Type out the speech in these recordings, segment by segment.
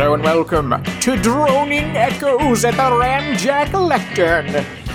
Hello and welcome to Droning Echoes at the Ramjack Lectern.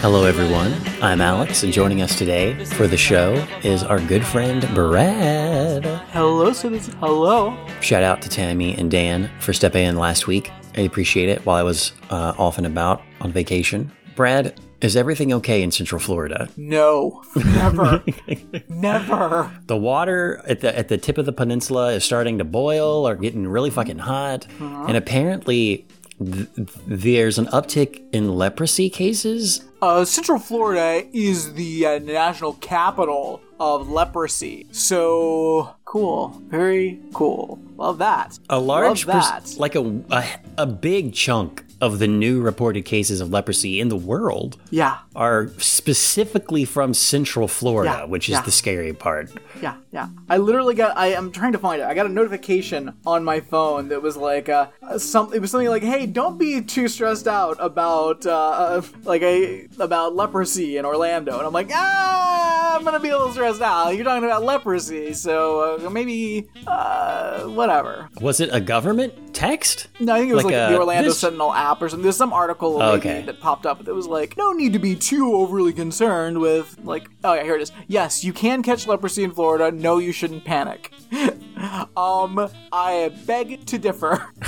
Hello, everyone. I'm Alex, and joining us today for the show is our good friend Brad. Hello, citizens. Hello. Shout out to Tammy and Dan for stepping in last week. I appreciate it while I was uh, off and about on vacation. Brad, is everything okay in Central Florida? No, never, never. The water at the at the tip of the peninsula is starting to boil or getting really fucking hot, and apparently th- there's an uptick in leprosy cases. Uh, Central Florida is the uh, national capital of leprosy. So cool. Very cool. Love that. A large, Love pers- like a, a a big chunk of the new reported cases of leprosy in the world yeah. Are specifically from Central Florida, Yeah, which is yeah. the scary part. Yeah, yeah. I literally got. I am trying to find it. I got a notification on my phone that was like, uh, some. It was something like, "Hey, don't be too stressed out about, uh, like a about leprosy in Orlando." And I'm like, "Ah, I'm gonna be a little stressed out. You're talking about leprosy, so uh, maybe, uh, whatever." Was it a government text? No, I think it was Like, like, uh, the Orlando this- Sentinel app or something. There's some article Oh, okay. that popped up that was like, no need to be too overly concerned with, like, oh yeah, here it is. Yes, you can catch leprosy in Florida. No, you shouldn't panic. um, I beg to differ.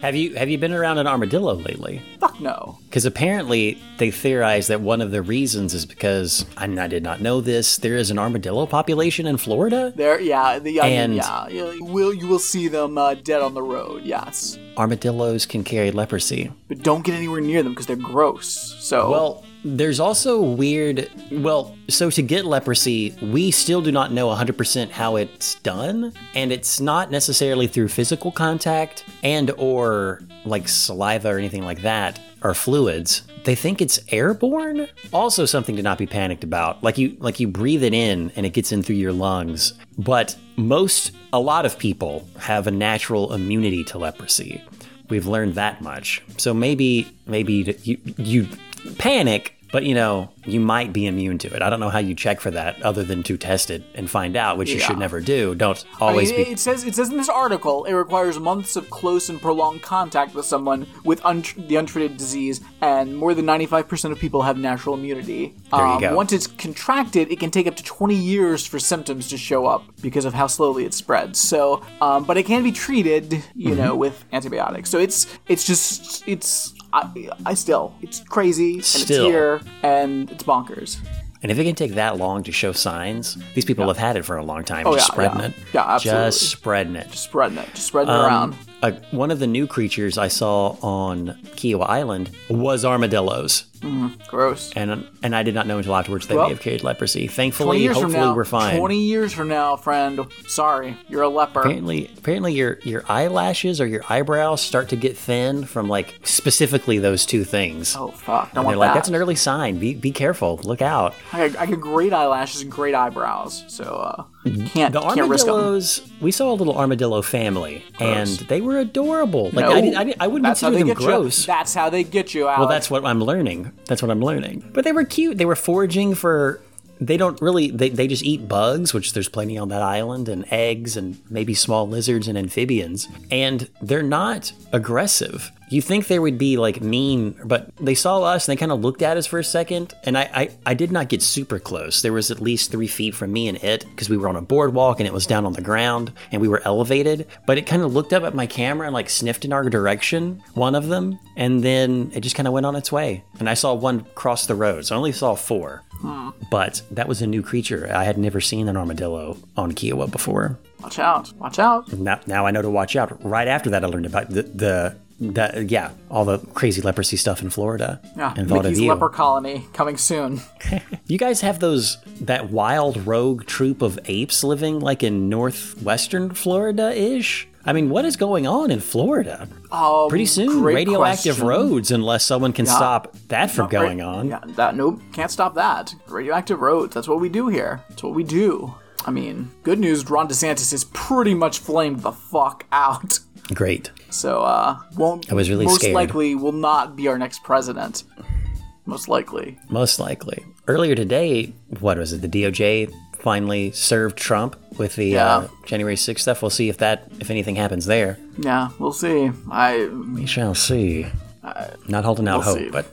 Have you have you been around an armadillo lately? Fuck no. Because apparently they theorize that one of the reasons is because and I did not know this. There is an armadillo population in Florida. There, yeah, the I mean, And- yeah, you will you will see them uh, dead on the road. Yes, Armadillos can carry leprosy. but don't get anywhere near them because they're gross. So Well, there's also weird. Well, so to get leprosy, we still do not know 100% how it's done, and it's not necessarily through physical contact and or like saliva or anything like that or fluids. They think it's airborne. Also something to not be panicked about. Like you like you breathe it in and it gets in through your lungs. But most a lot of people have a natural immunity to leprosy. We've learned that much. So maybe maybe you you panic, but you know, you might be immune to it. I don't know how you check for that other than to test it and find out, which you should never do. Don't I always mean, be it says it says in this article it requires months of close and prolonged contact with someone with the untreated disease, and more than ninety five percent of people have natural immunity. There you Um, go. Once it's contracted, it can take up to twenty years for symptoms to show up because of how slowly it spreads. So, um, but it can be treated, you Mm-hmm. know, with antibiotics. So it's it's just it's. I, I still, it's crazy, and Still. it's here, and it's bonkers. And if it can take that long to show signs, these people have had it for a long time. Oh, just yeah, spreading yeah. it. Yeah, absolutely. Just spreading it. Just Spreading it, just spreading it Um, around. Uh, one of the new creatures I saw on Kiawah Island was armadillos, Gross. and and I did not know until afterwards they Well, may have carried leprosy. 20 Thankfully, hopefully now, we're fine. 20 years from now, friend, sorry, you're a leper. Apparently, apparently your your eyelashes or your eyebrows start to get thin from like specifically those two things. Oh, fuck. Don't and they're like, that. that's an early sign. Be be careful. Look out. I, got, I got great eyelashes and great eyebrows, so uh, Mm-hmm. can't, The can't risk armadillos. We saw a little armadillo family, and they were adorable. Like No, I, did, I, did, I wouldn't that's consider they them get gross. you. That's how they get you, Alex. Well, that's what I'm learning. That's what I'm learning. But they were cute. They were foraging for. They don't really. They, they just eat bugs, which there's plenty on that island, and eggs, and maybe small lizards and amphibians. And they're not aggressive. You think they would be like mean, but they saw us and they kind of looked at us for a second. And I, I, I did not get super close. There was at least three feet from me and it because we were on a boardwalk and it was down on the ground and we were elevated. But it kind of looked up at my camera and like sniffed in our direction, one of them, and then it just kind of went on its way. And I saw one cross the road, so I only saw four. Hmm. But that was a new creature. I had never seen an armadillo on Kiawah before. Watch out. Watch out. Now, now I know to watch out. Right after that, I learned about the, the that yeah, all the crazy leprosy stuff in Florida. Yeah, and Mickey's you. leper colony coming soon. You guys have those that wild rogue troop of apes living like in northwestern Florida ish. I mean, what is going on in Florida? Um, Pretty soon, radioactive question. roads, unless someone can stop that from great- going on. Yeah, that nope, can't stop that. Radioactive roads. That's what we do here. That's what we do. I mean, good news. Ron DeSantis is pretty much flamed the fuck out. Great. So, uh, won't. I was really most scared. likely will not be our next president. Most likely. Most likely. Earlier today, what was it? The DOJ finally served Trump with the Yeah. uh, January 6th stuff. We'll see if that if anything happens there. Yeah, we'll see. I We shall see. Not holding out we'll hope, see. but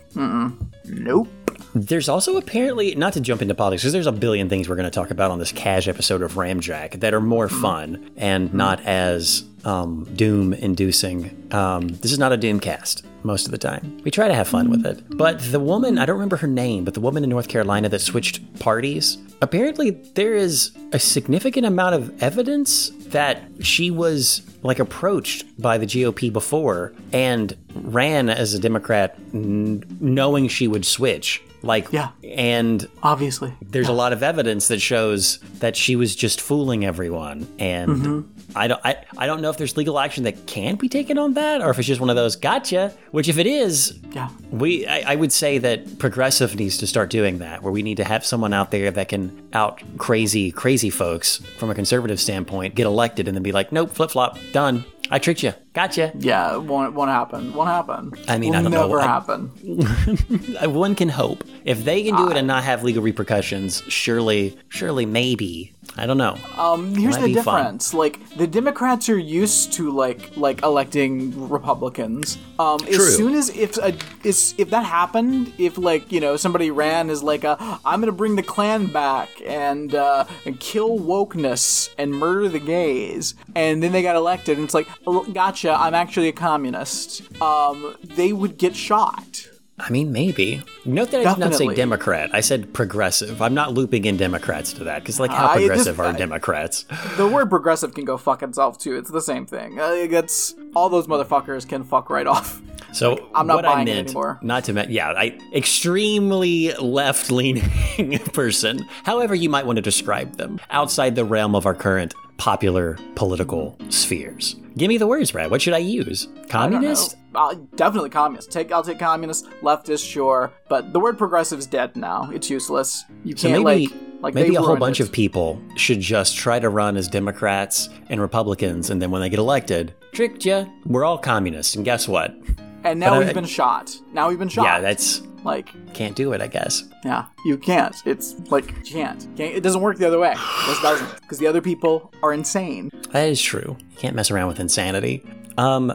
nope. There's also apparently, not to jump into politics, because there's a billion things we're going to talk about on this cash episode of Ramjack that are more fun and not as um, doom inducing. Um, this is not a doom cast most of the time. We try to have fun with it. But the woman, I don't remember her name, but the woman in North Carolina that switched parties, apparently there is a significant amount of evidence that she was like approached by the GOP before and ran as a Democrat n- knowing she would switch. Like, Yeah. and Obviously. there's a lot of evidence that shows that she was just fooling everyone and Mm-hmm. I don't I, I don't know if there's legal action that can be taken on that or if it's just one of those gotcha which if it is Yeah. we I, I would say that progressive needs to start doing that where we need to have someone out there that can out crazy crazy folks from a conservative standpoint get elected and then be like nope flip flop done I tricked you gotcha Yeah, it won't, won't happen. Won't happen. I mean, Will I don't know. never happen. Uh, one can hope if they can do it and not have legal repercussions surely surely maybe I don't know Um, here's Might the be fun. difference. Like the Democrats are used to like like electing Republicans. Um, True. as soon as if a, is if that happened, if like you know somebody ran as like a I'm gonna bring the Klan back and uh, and kill wokeness and murder the gays, and then they got elected, and it's like "Oh, gotcha, I'm actually a communist. Um, they would get shot. I mean, maybe. Note that I did not say Democrat. I said progressive. I'm not looping in Democrats to that because, like, how I- this- progressive are I- Democrats? The word progressive can go fuck itself too. It's the same thing. Uh, it's all those motherfuckers can fuck right off. So I'm not what I buying it meant, anymore. not to mention, yeah, I extremely left-leaning person. However, you might want to describe them outside the realm of our current popular political spheres. Give me the words, Brad. What should I use? Communist? know. Uh, definitely communist. Take I'll take communist, leftist, sure, but the word progressive is dead now. It's useless. You So can't maybe, like like maybe a whole bunch it. of people should just try to run as Democrats and Republicans, and then when they get elected, tricked ya. We're all communists, and guess what? And now but we've been shot. Now we've been shot. Yeah, that's like can't do it. I guess. yeah, you can't. It's like you can't. can't. It doesn't work the other way. It just doesn't because the other people are insane. That is true. You can't mess around with insanity. Um,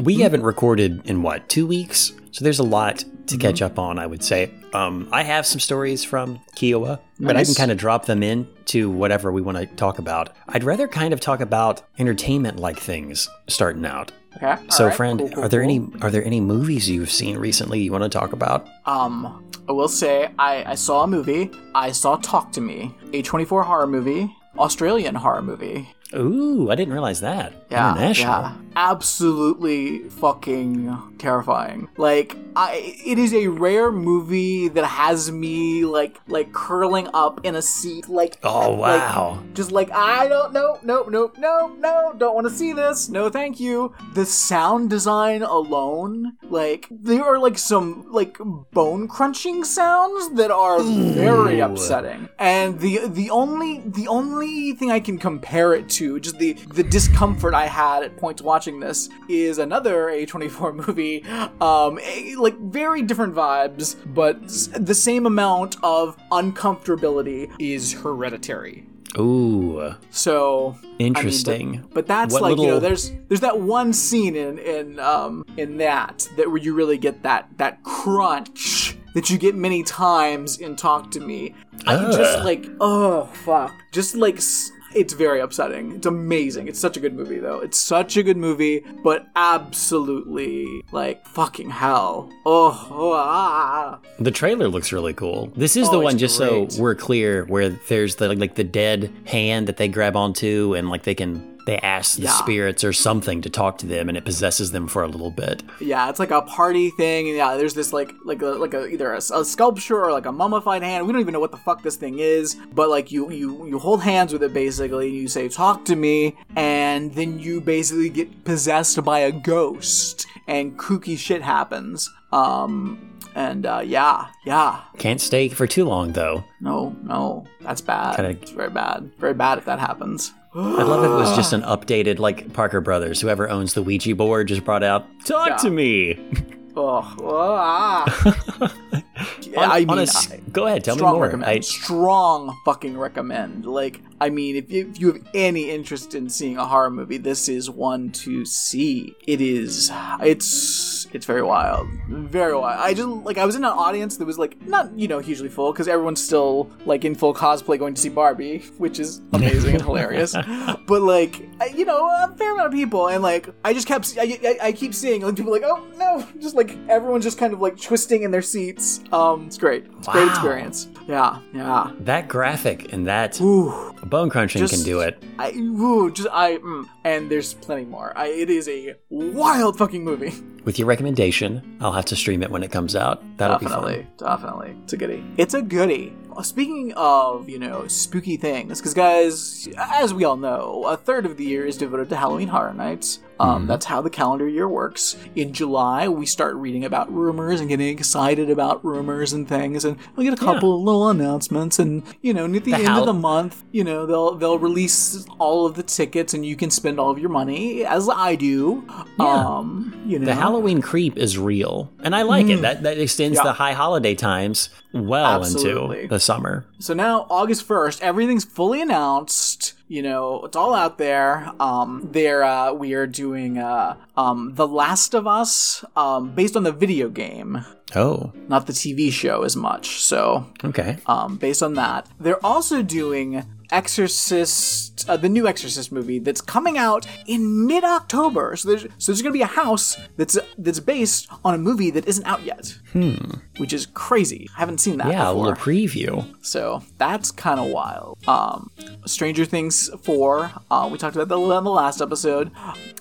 we haven't recorded in what two weeks, so there's a lot to catch up on. I would say. Um, I have some stories from Kiawah, but I can kind of drop them in to whatever we want to talk about. I'd rather kind of talk about entertainment-like things starting out. Okay. So, right, friend, cool, cool, are there cool. any are there any movies you've seen recently you want to talk about? Um, I will say I, I saw a movie. I saw Talk to Me, A24 horror movie, Australian horror movie. Ooh, I didn't realize that. Yeah, International. yeah, absolutely fucking terrifying. Like, I, it is a rare movie that has me like, like curling up in a seat, like, Oh like, wow. just like I don't know, no, no, no, no, don't want to see this. No, thank you. The sound design alone, like there are like some like bone crunching sounds that are very upsetting. And the the only the only thing I can compare it to, just the the discomfort I had at points watching this, is another A24 movie. Um, a- like very different vibes, but s- the same amount of uncomfortability is Hereditary. Ooh, So I mean, interesting. but, but that's What like you know, there's there's that one scene in in um in that that where you really get that that crunch that you get many times in Talk to Me. I just like oh fuck, just like. s- It's very upsetting. It's amazing. It's such a good movie, though. It's such a good movie, but absolutely like fucking hell. Oh, oh ah. The trailer looks really cool. This is Oh, the one, just great. so we're clear, where there's the like the dead hand that they grab onto, and like they can they ask the Yeah. spirits or something to talk to them, and it possesses them for a little bit. Yeah, it's like a party thing, and yeah, there's this like like a like a either a, a sculpture or like a mummified hand. We don't even know what the fuck this thing is, but like you you you hold hands with it basically, and you say "talk to me," and then you basically get possessed by a ghost, and kooky shit happens. Um, and uh, yeah, yeah, Can't stay for too long though. no, no, that's bad. Kinda- It's very bad, very bad if that happens. I'd love if it was just an updated like Parker Brothers, whoever owns the Ouija board, just brought out "Talk Yeah. to me." Oh, ah. Yeah, I mean, a I- go ahead, tell me more. I- strong fucking recommend. Like, I mean, if, if you have any interest in seeing a horror movie, this is one to see. It is, it's, it's very wild, very wild. I just like, I was in an audience that was like not, you know, hugely full because everyone's still like in full cosplay going to see Barbie, which is amazing and hilarious. But like, I, you know, a fair amount of people, and like, I just kept, I, I, I keep seeing like people like, oh no, just like everyone's just kind of like twisting in their seats. Um, it's great. It's a great experience. Yeah, yeah. that graphic and that Ooh, bone crunching Just- can do it. I ooh, just I mm, and there's plenty more. I, it is a wild fucking movie. With your recommendation, I'll have to stream it when it comes out. That'll be fun. Definitely, definitely, it's a goodie. It's a goodie. Uh, Speaking of, you know, spooky things, because guys, as we all know, a third of the year is devoted to Halloween Horror Nights. Um, That's how the calendar year works. In July, we start reading about rumors and getting excited about rumors and things, and we get a couple of little announcements. And you know, near the, The end Hal- of the month, you know, they'll they'll release all of the tickets, and you can spend all of your money, as I do. Um, you know, The Halloween creep is real, and I like it. That that extends Mm. Yeah. the high holiday times well Absolutely. into the summer. So now August first, everything's fully announced. You know, it's all out there. Um, there, uh, we are doing uh, um, The Last of Us, um, based on the video game, Oh, not the TV show as much. So, okay. um, based on that, they're also doing Exorcist, uh, the new Exorcist movie that's coming out in mid October. So there's so there's gonna be a house that's that's based on a movie that isn't out yet. Hmm. Which is crazy. I haven't seen that Yeah, a little preview. So that's kind of wild. Um, Stranger Things 4, uh, we talked about that on the last episode,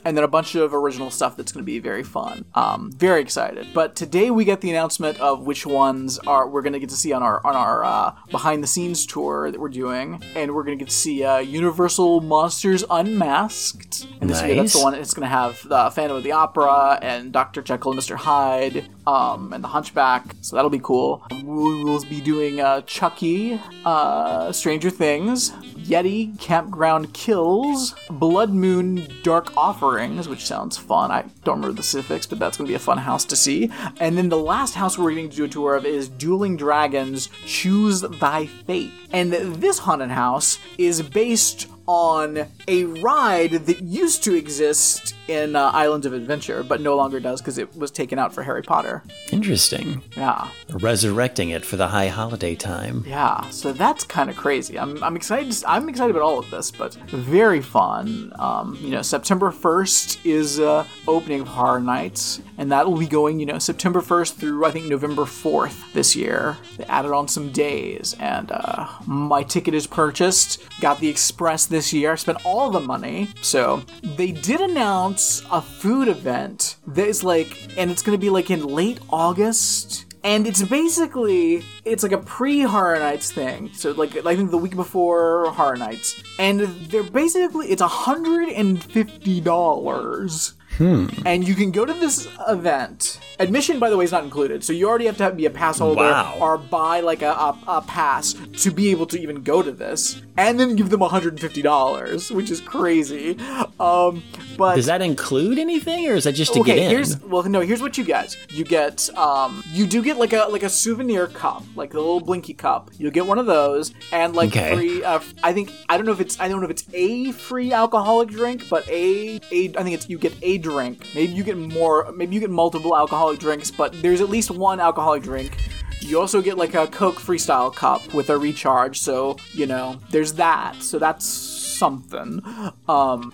and then a bunch of original stuff that's going to be very fun. Um, very excited. But today we get the announcement of which ones are we're going to get to see on our on our uh, behind the scenes tour that we're doing, and we're going to get to see uh, Universal Monsters Unmasked. And this year that's the one it's going to have the Phantom of the Opera and Dr. Jekyll and Mr. Hyde um, and the Hunchback. So that'll be cool. We will be doing uh, Chucky, uh, Stranger Things, Yeti, Campground Kills, Blood Moon, Dark Offerings, which sounds fun. I don't remember the specifics, but that's going to be a fun house to see. And then the last house we're going to do a tour of is Dueling Dragons, Choose Thy Fate. And this haunted house is based on a ride that used to exist in uh, Islands of Adventure, but no longer does because it was taken out for Harry Potter. Interesting. Yeah, Resurrecting it for the high holiday time. yeah. So that's kind of crazy. I'm, I'm excited. I'm excited about all of this, but very fun. Um, you know, September 1st is uh, opening of Horror Nights, and that will be going. You know, September 1st through I think November 4th this year. They added on some days, and uh, my ticket is purchased. Got the express this year. I spent all the money. So they did announce a food event that is like, and it's to be like in late August. And it's basically it's like a pre Horror Nights thing. So like I think the week before Horror Nights, and they're basically it's hundred and fifty dollars. And you can go to this event. Admission, by the way, is not included. So you already have to have, be a pass holder Wow. or buy like a, a, a pass to be able to even go to this, and then give them $150, which is crazy. Um, but Does that include anything, or is that just to okay, get in? here's well, no, here's what you get. You get um, you do get like a like a souvenir cup, like the little blinky cup. You'll get one of those, and like Okay. free. Uh, I think I don't know if it's I don't know if it's a free alcoholic drink, but a a I think it's you get a drink. Maybe you get more. Maybe you get multiple alcoholic drinks, but there's at least one alcoholic drink. You also get like a Coke Freestyle cup with a recharge, so you know there's that. So that's something. Um,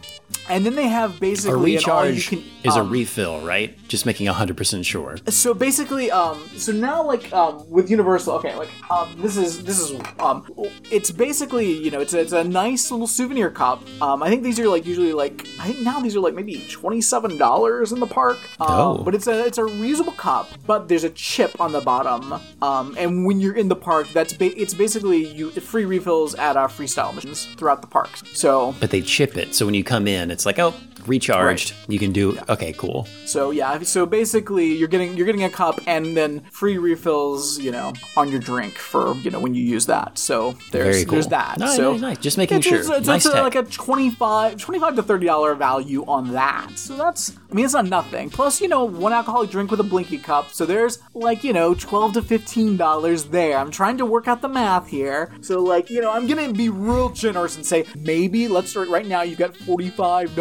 and then they have a basically you recharge can- is a um, refill, right? Just making hundred percent sure. so basically um so now like um with universal okay like um this is this is um it's basically you know it's a, it's a nice little souvenir cup um i think these are like usually like i think now these are like maybe $27 in the park um, Oh. but it's a it's a reusable cup but there's a chip on the bottom um and when you're in the park that's ba- it's basically you free refills at uh, freestyle missions throughout the parks so But they chip it, so when you come in, it's like, oh, recharged. You can do okay, cool. So yeah, so basically you're getting you're getting a cup and then free refills, you know, on your drink for you know when you use that. So there's cool. there's that. Nice, so nice, nice. Just making it's, sure. It's, it's, Nice it's like a 25, 25 to thirty dollar value on that. So that's I mean it's not nothing. Plus you know one alcoholic drink with a blinky cup. So there's like you know twelve to fifteen dollars there. I'm trying to work out the math here. So like you know I'm gonna be real generous and say maybe let's start right now. You got forty five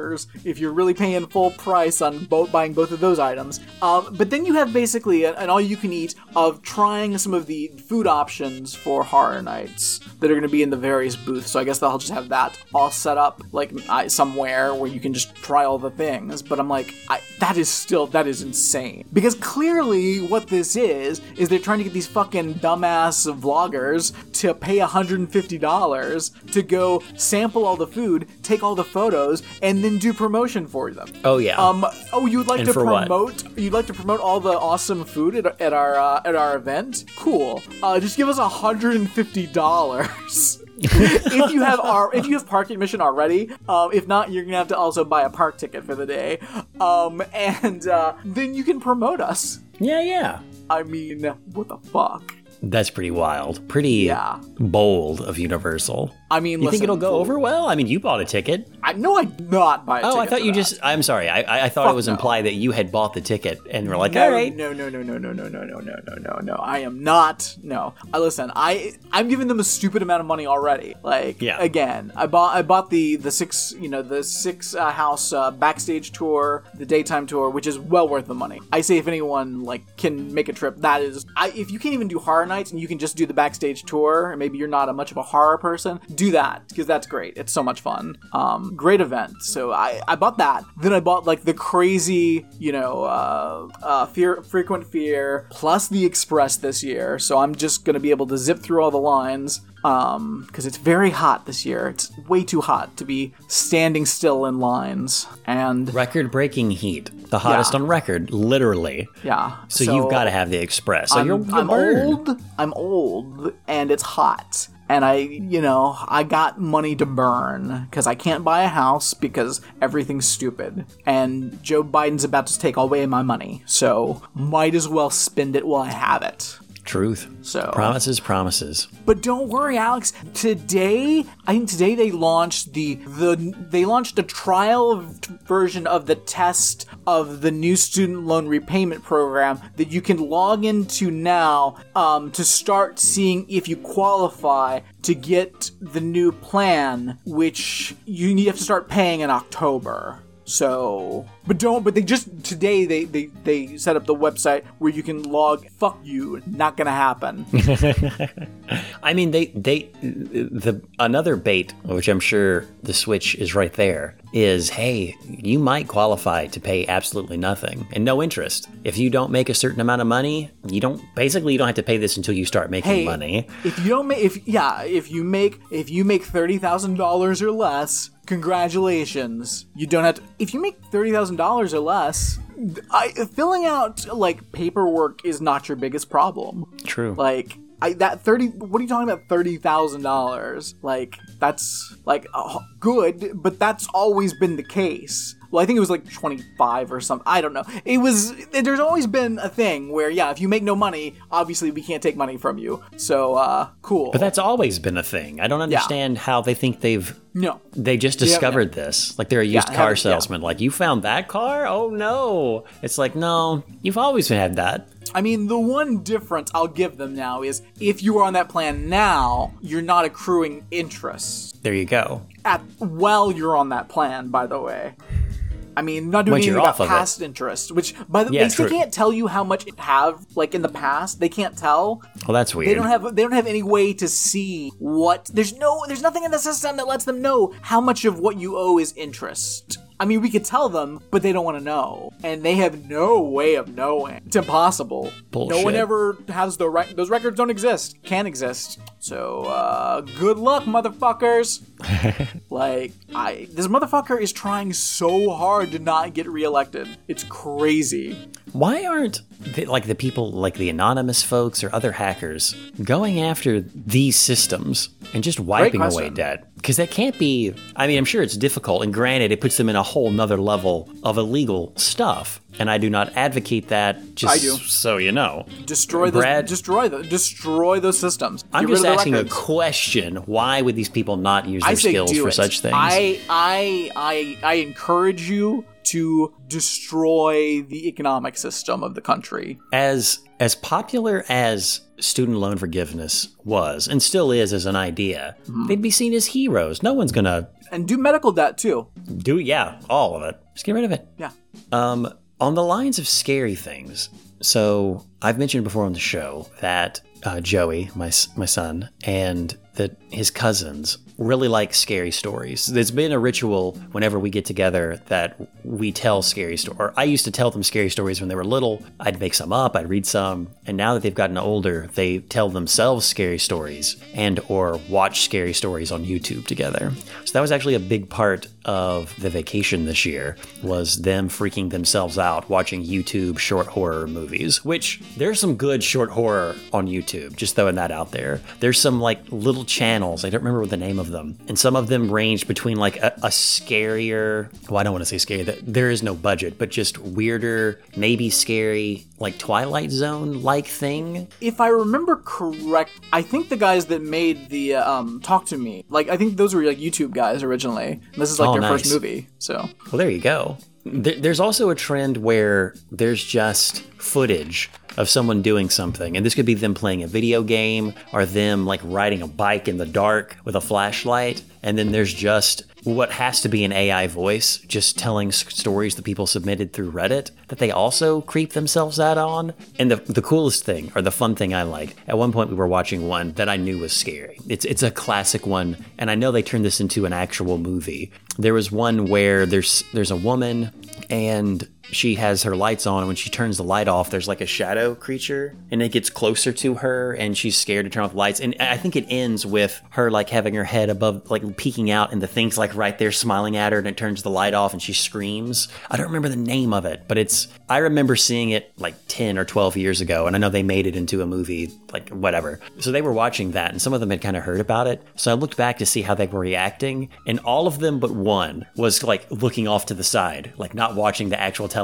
dollars if you're really paying full price on both buying both of those items. Um, but then you have basically an, an all you can eat of trying some of the food options for horror nights that are going to be in the various booths. So I guess they'll just have that all set up like somewhere where you can just try all the things. But I'm like, I, that is still that is insane because clearly what this is is they're trying to get these fucking dumbass vloggers to pay $150 to go sample all the food, take all the photos, and then do promotion for them. Oh yeah. Um. Oh, you'd like And to for what? promote? You'd like to promote all the awesome food at, at our uh, at our event? Cool. Uh, just give us hundred and fifty dollars. if you have our if you have park admission already, um, if not, you're gonna have to also buy a park ticket for the day, um, and uh, then you can promote us. yeah, yeah. I mean, what the fuck? That's pretty wild. Pretty Yeah. bold of Universal. I mean, You listen, think it'll go over well? I mean, you bought a ticket. I know I did not buy. A ticket. Oh, I thought you that. just. I'm sorry. I, I, I thought Fuck it was no. implied that you had bought the ticket and were like, No, all right. no, no, no, no, no, no, no, no, no, no, no, no. I am not. No. I listen. I I'm giving them a stupid amount of money already. Like, Yeah. Again, I bought I bought the the six you know the six uh, house uh, backstage tour, the daytime tour, which is well worth the money. I say if anyone like can make a trip, that is. I if you can't even do horror nights and you can just do the backstage tour, and maybe you're not a much of a horror person, do that because that's great. It's so much fun. Um, great event. So I I bought that. Then I bought like the crazy you know uh, uh fear frequent fear plus the express this year. So I'm just gonna be able to zip through all the lines um because it's very hot this year it's way too hot to be standing still in lines and Record breaking heat. The hottest Yeah. on record, literally. yeah So, you've got to have the express. So I'm, you're, you're I'm old i'm old and it's hot and i you know i got money to burn because i can't buy a house because everything's stupid. And joe biden's about to take away my money. So might as well spend it while i have it Truth. So- promises, promises. But don't worry, Alex. Today, I think today they launched the the they launched a trial version of the test of the new student loan repayment program that you can log into now um, to start seeing if you qualify to get the new plan, which you need have to start paying in October. So, but don't. But they just today they they they set up the website where you can log. Fuck you, not gonna happen. I mean, they they the another bait, which I'm sure the switch is right there, is hey, you might qualify to pay absolutely nothing and no interest. If you don't make a certain amount of money, you don't basically you don't have to pay this until you start making Hey, money. If you don't make, if yeah, if you make, if you make thirty thousand dollars or less, congratulations. You don't have to. If you make thirty thousand dollars or less, I filling out like paperwork is not your biggest problem. True. Like. I, that 30 what are you talking about $30,000 like that's like uh, good but that's always been the case well I think it was like 25 or something I don't know it was there's always been a thing where yeah if you make no money obviously we can't take money from you so uh cool but that's always been a thing. I don't understand how they think they've no they just discovered this. Like they're a used Yeah, car yeah. salesman. Like you found that car? Oh no! It's like no, you've always had that. I mean, the one difference I'll give them now is if you are on that plan now, you're not accruing interest There you go. at while you're on that plan. By the way, I mean not doing Once anything about of it. past interest, which by the Yeah, they still can't tell you how much it have like in the past. They can't tell. Well, that's weird. They don't have they don't have any way to see what there's no there's nothing in the system that lets them know how much of what you owe is interest. I mean, we could tell them, but they don't want to know, and they have no way of knowing. It's impossible. Bullshit. No one ever has the rec- those records don't exist, can't exist. So, uh, good luck, motherfuckers. like, I this motherfucker is trying so hard to not get reelected. It's crazy. Why aren't the, like the people like the anonymous folks or other hackers going after these systems and just wiping away debt? because that can't be. I mean, I'm sure it's difficult, and granted, it puts them in a whole nother level of illegal stuff. And I do not advocate that. Just I do. so you know, Destroy those. Brad- Destroy the. Destroy those systems. I'm Get just asking a question: Why would these people not use their skills for it. such things? I, I, I, I encourage you to destroy the economic system of the country. as as popular as student loan forgiveness was and still is as an idea, Mm-hmm. they'd be seen as heroes. No one's gonna And do medical debt too. do yeah, all of it. Just get rid of it. Yeah. Um, on the lines of scary things, so I've mentioned before on the show that uh, Joey, my my son, and that his cousins really like scary stories. There's been a ritual whenever we get together that we tell scary stories. I used to tell them scary stories when they were little. I'd make some up, I'd read some, and now that they've gotten older, they tell themselves scary stories and or watch scary stories on YouTube together. So that was actually a big part of the vacation this year was them freaking themselves out watching YouTube short horror movies, which there's some good short horror on YouTube, just throwing that out there. There's some like little channels, I don't remember what the name of them, and some of them range between like a, a scarier, well, I don't want to say scary, that there is no budget, but just weirder, maybe scary, like Twilight Zone like thing. If I remember correct, I think the guys that made the uh, um Talk to Me, like I think those were like YouTube guys originally. And this is like Oh, their nice. first movie. So Well, there you go. There, there's also a trend where there's just footage of someone doing something, and this could be them playing a video game or them like riding a bike in the dark with a flashlight, and then there's just what has to be an AI voice just telling stories that people submitted through Reddit that they also creep themselves out on. And the the coolest thing or the fun thing I like, at one point we were watching one that I knew was scary. It's it's a classic one, and I know they turned this into an actual movie. There was one where there's there's a woman and she has her lights on and when she turns the light off there's like a shadow creature and it gets closer to her and she's scared to turn off the lights. And i think it ends with her like having her head above like peeking out and the thing's like right there smiling at her and it turns the light off and she screams. I don't remember the name of it but it's i remember seeing it like 10 or 12 years ago and i know they made it into a movie like whatever. So they were watching that and some of them had kind of heard about it. So i looked back to see how they were reacting and all of them but one was like looking off to the side like not watching the actual television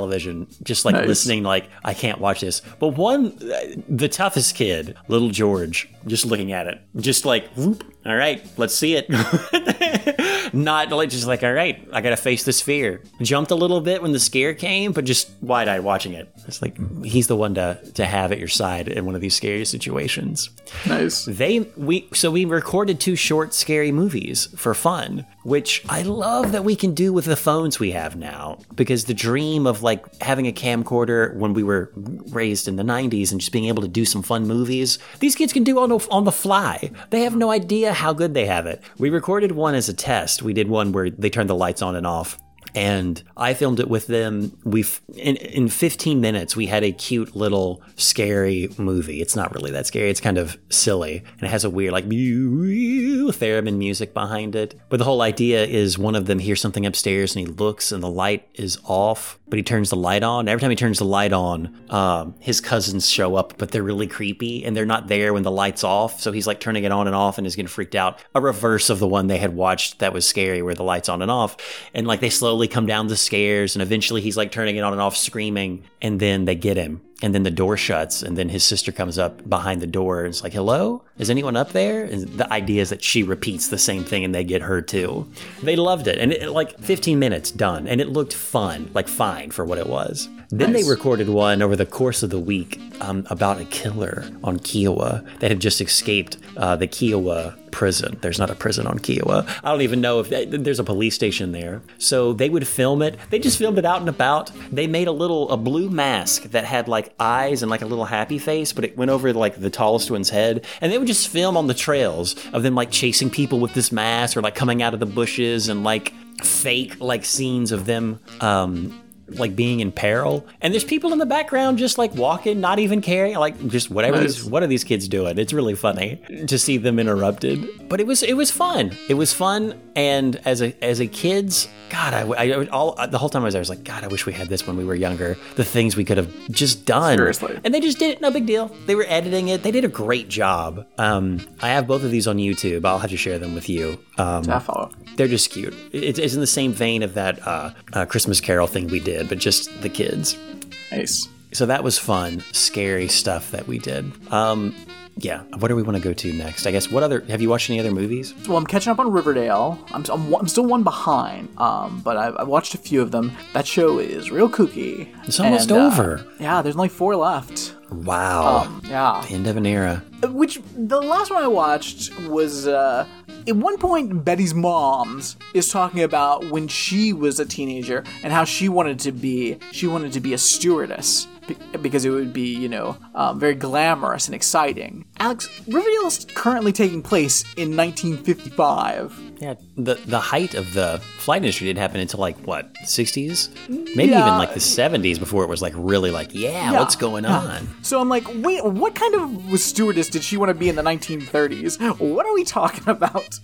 just like Nice. listening like i can't watch this but one uh, the toughest kid little george just looking at it. Just like whoop all right let's see it. Not like just like all right i gotta face this fear. Jumped a little bit when the scare came but just wide-eyed watching it. It's like he's the one to to have at your side in one of these scary situations. Nice. they we so we recorded two short scary movies for fun which i love that we can do with the phones we have now because the dream of like having a camcorder when we were raised in the 90s and just being able to do some fun movies these kids can do on the, on the fly they have no idea how good they have it we recorded one as a test we did one where they turned the lights on and off and I filmed it with them. We in in 15 minutes we had a cute little scary movie. It's not really that scary. It's kind of silly and it has a weird like theremin music behind it. But the whole idea is one of them hears something upstairs and he looks and the light is off, but he turns the light on. Every time he turns the light on, um, his cousins show up, but they're really creepy and they're not there when the light's off. So he's like turning it on and off and is getting freaked out. A reverse of the one they had watched that was scary where the lights on and off. And like they slowly come down the stairs and eventually he's like turning it on and off screaming and then they get him. And then the door shuts, and then his sister comes up behind the door and it's like, Hello? Is anyone up there? And the idea is that she repeats the same thing and they get her too. They loved it. And it, like 15 minutes done. And it looked fun, like fine for what it was. Then Nice. they recorded one over the course of the week um, about a killer on Kiawah that had just escaped uh, the Kiawah prison. There's not a prison on Kiawah. I don't even know if there's a police station there. So they would film it. They just filmed it out and about. They made a little a blue mask that had like eyes and like a little happy face, but it went over like the tallest one's head. And they would just film on the trails of them like chasing people with this mask or like coming out of the bushes and like fake like scenes of them um like being in peril. And there's people in the background just like walking, not even caring, like just whatever. Nice. These, what are these kids doing? It's really funny to see them interrupted. But it was it was fun. It was fun. And as a as a kids, God, I, I all the whole time I was there, I was like, God, I wish we had this when we were younger. The things we could have just done. Seriously. And they just did it. No big deal. They were editing it. They did a great job. Um, I have both of these on YouTube. I'll have to share them with you. Um. They're just cute. It, it's in the same vein of that uh, uh, Christmas Carol thing we did, but just the kids. Nice. So that was fun, scary stuff that we did. Um, yeah. What do we want to go to next? I guess. What other? Have you watched any other movies? Well, I'm catching up on Riverdale. I'm, I'm, I'm still one behind, um, but I've, I've watched a few of them. That show is real kooky. It's almost And, uh, over. yeah, there's only four left. Wow. Yeah. End of an era. Which the last one I watched was uh, at one point Betty's mom's is talking about when she was a teenager and how she wanted to be she wanted to be a stewardess because it would be you know um, very glamorous and exciting. Alex, Riverdale is currently taking place in 1955. Yeah. The the height of the flight industry didn't happen until like what 60s, maybe Yeah. even like the 70s before it was like really like yeah, Yeah. what's going on? So I'm like, wait, what kind of stewardess did she want to be in the 1930s? What are we talking about?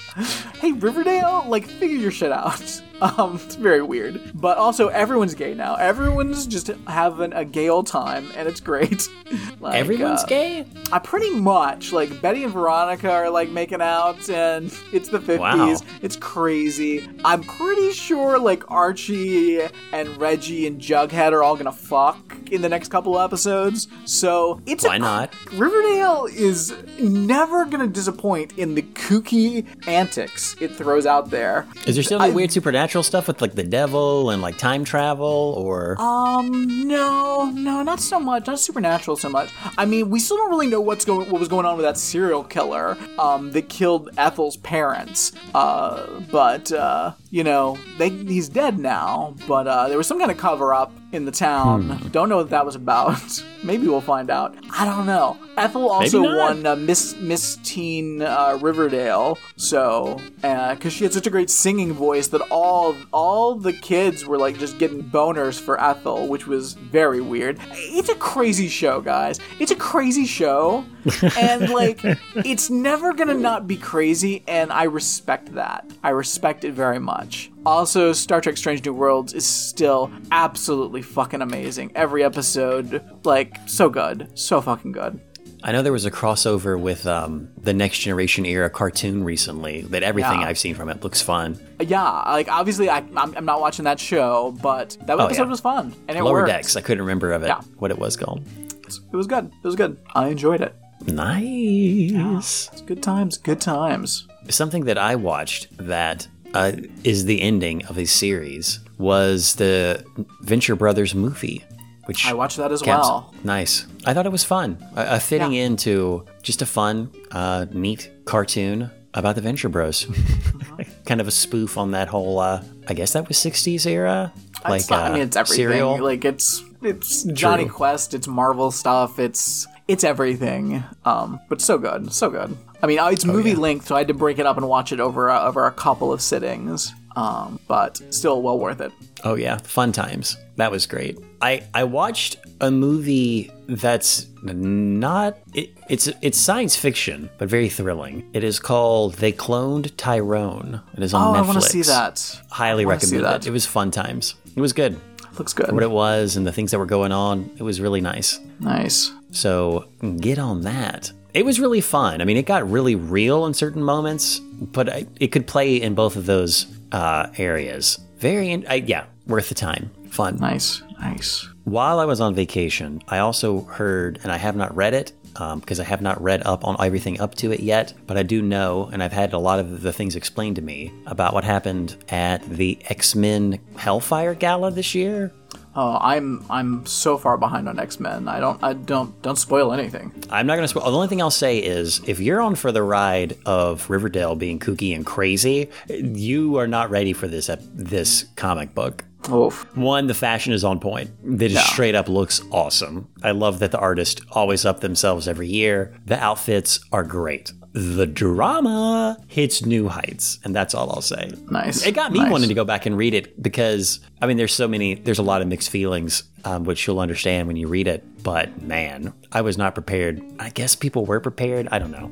Hey, Riverdale, like, figure your shit out. Um, it's very weird. But also, everyone's gay now. Everyone's just having a gay old time, and it's great. Like, Everyone's uh, gay. I pretty much like Betty and Veronica are like making out, and it's the 50s. Wow. It's crazy. I'm pretty sure like Archie and Reggie and Jughead are all gonna fuck in the next couple episodes. So it's Why a, not? Riverdale is never gonna disappoint in the kooky antics it throws out there. Is there still any weird supernatural stuff with like the devil and like time travel or? Um, no, no, not so much. Not supernatural so much. I mean, we still don't really know what's going, what was going on with that serial killer, um, that killed Ethel's parents. Uh, but uh, you know, they he's dead now. But uh, there was some kind of cover up in the town. Don't know what that was about. Maybe we'll find out. I don't know. Ethel also won uh, Miss Miss Teen uh, Riverdale, so because she had such a great singing voice that all all the kids were like just getting boners for Ethel, which was very weird. It's a crazy show, guys. It's a crazy show, and like it's never gonna not be crazy, and I respect that. I respect it very much. Also, Star Trek Strange New Worlds is still absolutely fucking amazing. Every episode, like, so good. So fucking good. I know there was a crossover with um, the Next Generation era cartoon recently. That everything Yeah. I've seen from it looks fun. Yeah, like, obviously, I, I'm, I'm not watching that show, but that Oh, episode yeah. was fun. And it Lower worked. Decks. I couldn't remember of it. Yeah. What it was called. It was good. It was good. I enjoyed it. Nice. It's good times. Good times. Something that I watched that uh, is the ending of a series was the Venture Brothers movie, which I watched that as caps- well. Nice. I thought it was fun. Uh, uh, fitting Yeah. into just a fun, uh, neat cartoon about the Venture Bros. kind of a spoof on that whole. Uh, I guess that was '60s era. Like not- I uh, mean, it's everything. Serial. Like it's it's Jonny Quest. It's Marvel stuff. It's it's everything. Um, but so good, so good. I mean, uh, it's Oh, movie length, so I had to break it up and watch it over uh, over a couple of sittings. Um, but still well worth it. Oh yeah, fun times. That was great. I I watched a movie that's not it, it's it's science fiction but very thrilling. It is called They Cloned Tyrone. It is on Oh, Netflix. I want to see that. Highly recommend that. it. It was fun times. It was good. Looks good. What it was and the things that were going on. It was really nice. Nice. So get on that. It was really fun. I mean, it got really real in certain moments, but I, it could play in both of those uh, areas. Very, in, I, yeah, worth the time. Fun. Nice. Nice. While I was on vacation, I also heard, and I have not read it because I have not read up on everything up to it yet, but I do know, and I've had a lot of the things explained to me about what happened at the X Men Hellfire Gala this year. Oh, I'm I'm so far behind on X Men. I don't I don't don't spoil anything. I'm not going to spoil. The only thing I'll say is if you're on for the ride of Riverdale being kooky and crazy, you are not ready for this this comic book. Oof. One, the fashion is on point. Just Yeah. straight up looks awesome. I love that the artists always up themselves every year. The outfits are great. The drama hits new heights, and that's all I'll say. Nice. It got me Nice. wanting to go back and read it because I mean, there's so many, there's a lot of mixed feelings, um, which you'll understand when you read it. But man, I was not prepared. I guess people were prepared. I don't know.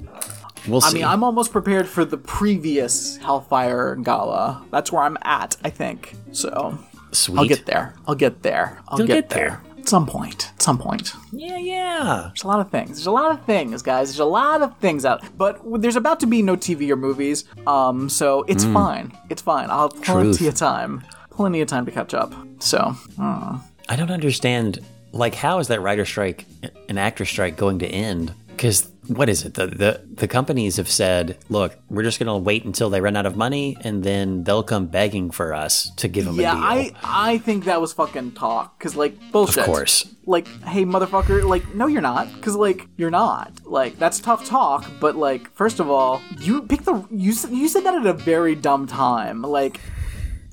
We'll see. I mean, I'm almost prepared for the previous Hellfire Gala. That's where I'm at, I think. So Sweet. I'll get there. I'll get there. I'll get, get there. there. At some point. At some point. Yeah, yeah. There's a lot of things. There's a lot of things, guys. There's a lot of things out. But there's about to be no TV or movies. Um, so it's fine. It's fine. I'll have plenty Mm. Truth. of time. Plenty of time to catch up. So, uh, I don't understand. Like, how is that writer strike, an actor strike, going to end? Because what is it? The, the the companies have said, look, we're just going to wait until they run out of money, and then they'll come begging for us to give them yeah, a deal. Yeah, I I think that was fucking talk. Cause like bullshit. Of course. Like, hey, motherfucker. Like, no, you're not. Cause like you're not. Like that's tough talk. But like, first of all, you pick the you you said that at a very dumb time. Like.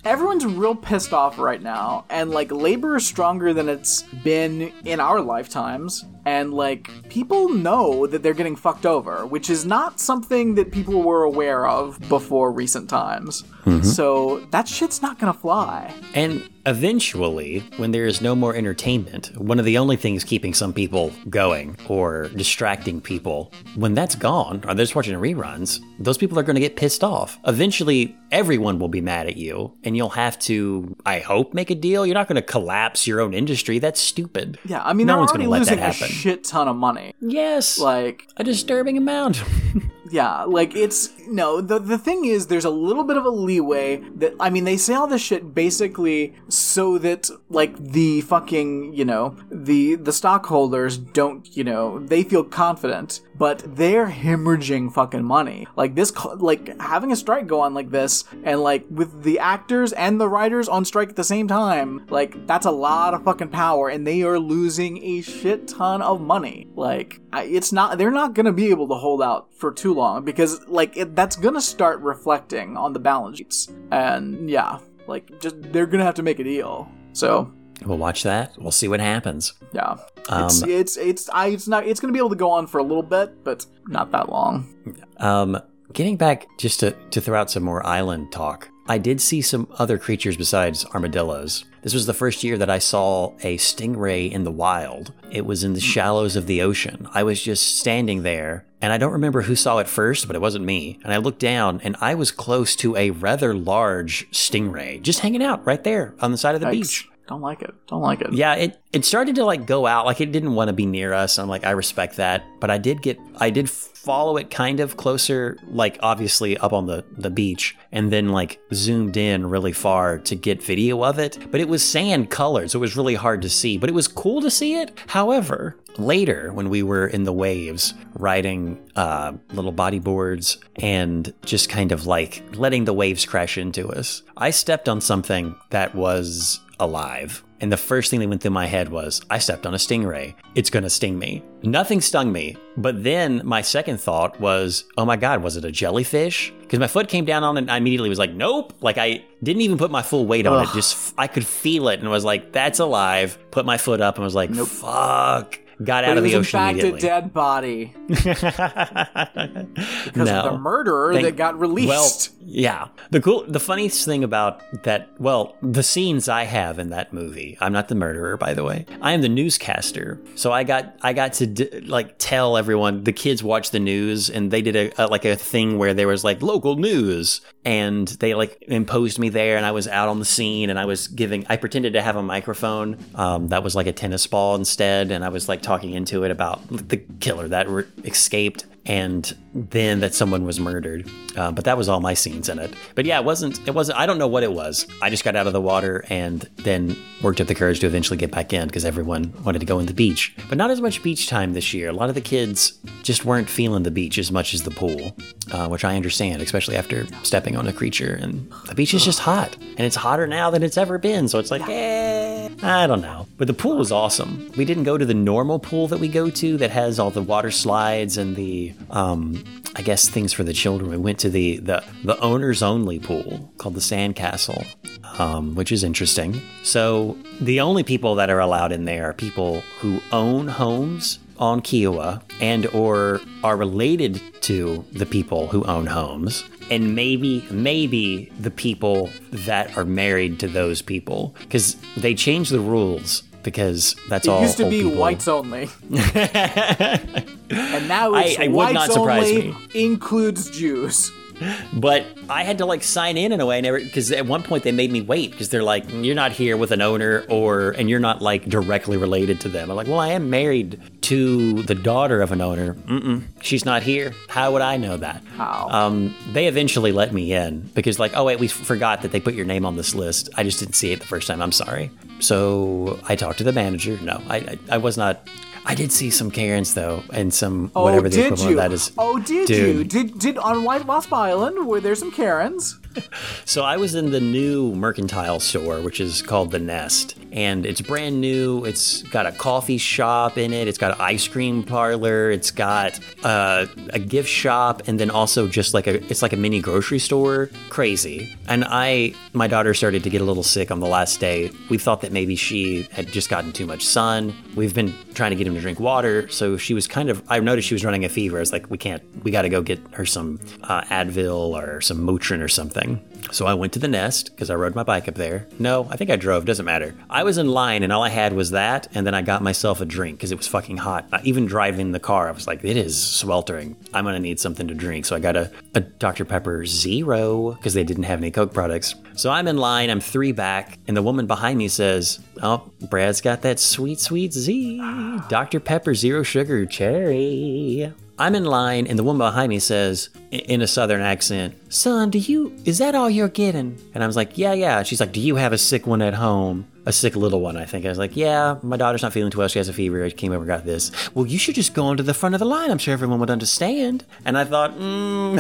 Everyone's real pissed off right now, and like labor is stronger than it's been in our lifetimes. And like people know that they're getting fucked over, which is not something that people were aware of before recent times. Mm-hmm. So that shit's not gonna fly. And eventually, when there is no more entertainment, one of the only things keeping some people going or distracting people, when that's gone, or they're just watching reruns, those people are going to get pissed off. Eventually, everyone will be mad at you, and you'll have to, I hope, make a deal. You're not going to collapse your own industry. That's stupid. Yeah, I mean no one's going to let that a shit ton of money. yes, Like, a disturbing amount. yeah, like it's no. The the thing is, there's a little bit of a leeway that I mean they say all this shit basically so that like the fucking you know the the stockholders don't you know they feel confident, but they're hemorrhaging fucking money. Like this, like having a strike go on like this, and like with the actors and the writers on strike at the same time, like that's a lot of fucking power, and they are losing a shit ton of money. Like it's not, they're not gonna be able to hold out for too long because like it, that's gonna start reflecting on the balance sheets, and yeah, like just they're gonna have to make a deal. So we'll watch that. We'll see what happens. yeah, it's it's it's I it's not it's gonna be able to go on for a little bit, but not that long. Um, getting back just to, to throw out some more island talk, I did see some other creatures besides armadillos. This was the first year that I saw a stingray in the wild. It was in the shallows of the ocean. I was just standing there, and I don't remember who saw it first, but it wasn't me. And I looked down, and I was close to a rather large stingray, just hanging out right there on the side of the Yikes. beach. Don't like it. Don't like it. Yeah, it it started to like go out, like it didn't want to be near us. I'm like, I respect that, but I did get, I did follow it kind of closer, like obviously up on the the beach, and then like zoomed in really far to get video of it. But it was sand colored, so it was really hard to see. But it was cool to see it. However, later when we were in the waves riding uh, little bodyboards and just kind of like letting the waves crash into us, I stepped on something that was alive. And the first thing that went through my head was, I stepped on a stingray. It's going to sting me. Nothing stung me. But then my second thought was, oh my God, was it a jellyfish? Because my foot came down on it and I immediately was like, nope. Like I didn't even put my full weight on it. Just, I could feel it and was like, that's alive. Put my foot up and was like, no fuck. Got out of the was ocean in fact a dead body because no. of the murderer Thank- that got released. Well, yeah. The cool, the funniest thing about that, well, the scenes I have in that movie. I'm not the murderer, by the way. I am the newscaster. So I got, I got to d- like tell everyone. The kids watch the news, and they did a, a like a thing where there was like local news, and they like imposed me there, and I was out on the scene, and I was giving. I pretended to have a microphone. Um, that was like a tennis ball instead, and I was like talking into it about the killer that re- escaped and then that someone was murdered. Uh, but that was all my scenes in it. But yeah, it wasn't. It wasn't. I don't know what it was. I just got out of the water and then worked up the courage to eventually get back in because everyone wanted to go in the beach. But not as much beach time this year. A lot of the kids just weren't feeling the beach as much as the pool, uh, which I understand, especially after stepping on a creature. And the beach is just hot, and it's hotter now than it's ever been. So it's like, eh, I don't know. But the pool was awesome. We didn't go to the normal pool that we go to that has all the water slides and the um, I guess things for the children. We went to the the, the owners only pool called the Sandcastle, um, which is interesting. So the only people that are allowed in there are people who own homes on Kiawah and or are related to the people who own homes and maybe maybe the people that are married to those people because they changed the rules because that's It all used to be people- whites only. and now it's I- it would not surprise only me. includes Jews. But I had to like sign in in a way, because at one point they made me wait because they're like, you're not here with an owner, or and you're not like directly related to them. I'm like, well, I am married to the daughter of an owner. Mm-mm, she's not here. How would I know that? How? Um, they eventually let me in because like, oh wait, we forgot that they put your name on this list. I just didn't see it the first time. I'm sorry. So I talked to the manager. No, I I, I was not. I did see some Karens though, and some Oh, whatever the equivalent you? of that is. Oh, did Dude. you? Did did on White Wasp Island were there some Karens? So I was in the new mercantile store, which is called the Nest, and it's brand new. It's got a coffee shop in it. It's got an ice cream parlor. It's got uh, a gift shop, and then also just like a it's like a mini grocery store. Crazy. And I, my daughter started to get a little sick on the last day. We thought that maybe she had just gotten too much sun. We've been trying to get him to drink water, so she was kind of. I noticed she was running a fever. I was like, we can't. We got to go get her some uh, Advil or some Motrin or something. So I went to the nest because I rode my bike up there. No, I think I drove, doesn't matter. I was in line and all I had was that, and then I got myself a drink because it was fucking hot. Uh, even driving the car, I was like, it is sweltering. I'm gonna need something to drink. So I got a, a Dr. Pepper Zero because they didn't have any Coke products. So I'm in line, I'm three back, and the woman behind me says, Oh, Brad's got that sweet, sweet Z. Dr. Pepper Zero Sugar Cherry. I'm in line, and the woman behind me says, in a southern accent, Son, do you, is that all you're getting? And I was like, Yeah, yeah. She's like, Do you have a sick one at home? A sick little one, I think. I was like, Yeah, my daughter's not feeling too well. She has a fever. I came over and got this. Well, you should just go onto the front of the line. I'm sure everyone would understand. And I thought, mm,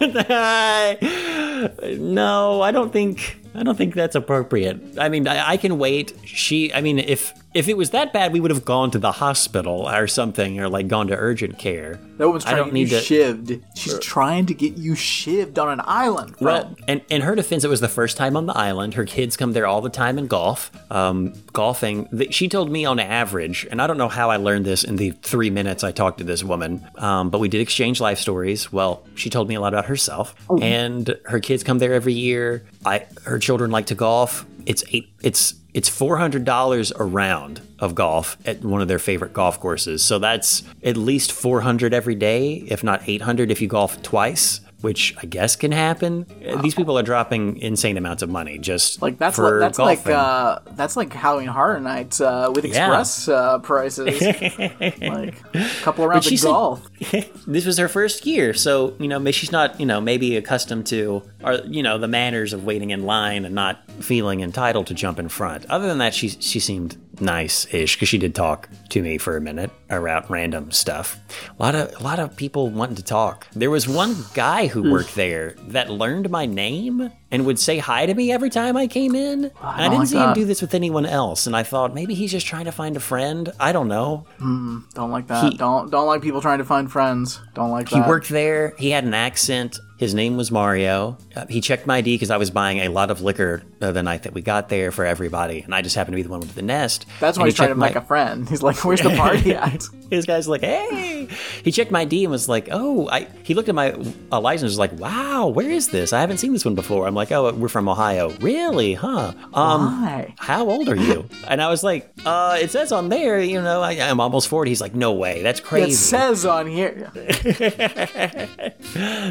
No, I don't think. I don't think that's appropriate. I mean, I, I can wait. She, I mean, if if it was that bad, we would have gone to the hospital or something, or like gone to urgent care. That woman's I trying don't to get you to- shivved. She's trying to get you shivved on an island. Well, friend. and in her defense, it was the first time on the island. Her kids come there all the time and golf. Um, golfing. She told me on average, and I don't know how I learned this in the three minutes I talked to this woman, um, but we did exchange life stories. Well, she told me a lot about herself, and her kids come there every year. I her children like to golf. It's eight. It's it's four hundred dollars a round of golf at one of their favorite golf courses. So that's at least four hundred every day, if not eight hundred if you golf twice which I guess can happen. Uh, These people are dropping insane amounts of money just like that's for like, that's golfing. like uh that's like Halloween Horror Nights uh, with Yeah. express uh, prices. like a couple rounds she of said- golf. this was her first year, so you know, she's not you know maybe accustomed to or you know the manners of waiting in line and not feeling entitled to jump in front. Other than that, she she seemed nice-ish because she did talk to me for a minute about random stuff. A lot of a lot of people wanting to talk. There was one guy who worked hmm. there that learned my name and would say hi to me every time I came in. Oh, and I, didn't like see him do this with anyone else, and I thought maybe he's just trying to find a friend. I don't know. Hmm, don't like that. He- don't don't like people trying to find friends. Don't like He that. worked there. He had an accent. His name was Mario. Uh, he checked my ID because I was buying a lot of liquor uh, the night that we got there for everybody, and I just happened to be the one with the nest. That's why he's trying to checked make my- a friend. He's like, "Where's the party at?" His guy's like, "Hey!" He checked my ID and was like, "Oh!" I, he looked at my uh, license, and was like, "Wow, where is this? I haven't seen this one before." I'm like, "Oh, we're from Ohio." Really? Huh? Um, Why? how old are you? and I was like, "Uh, it says on there, you know, I, I'm almost 40." He's like, "No way, that's crazy." It says on here.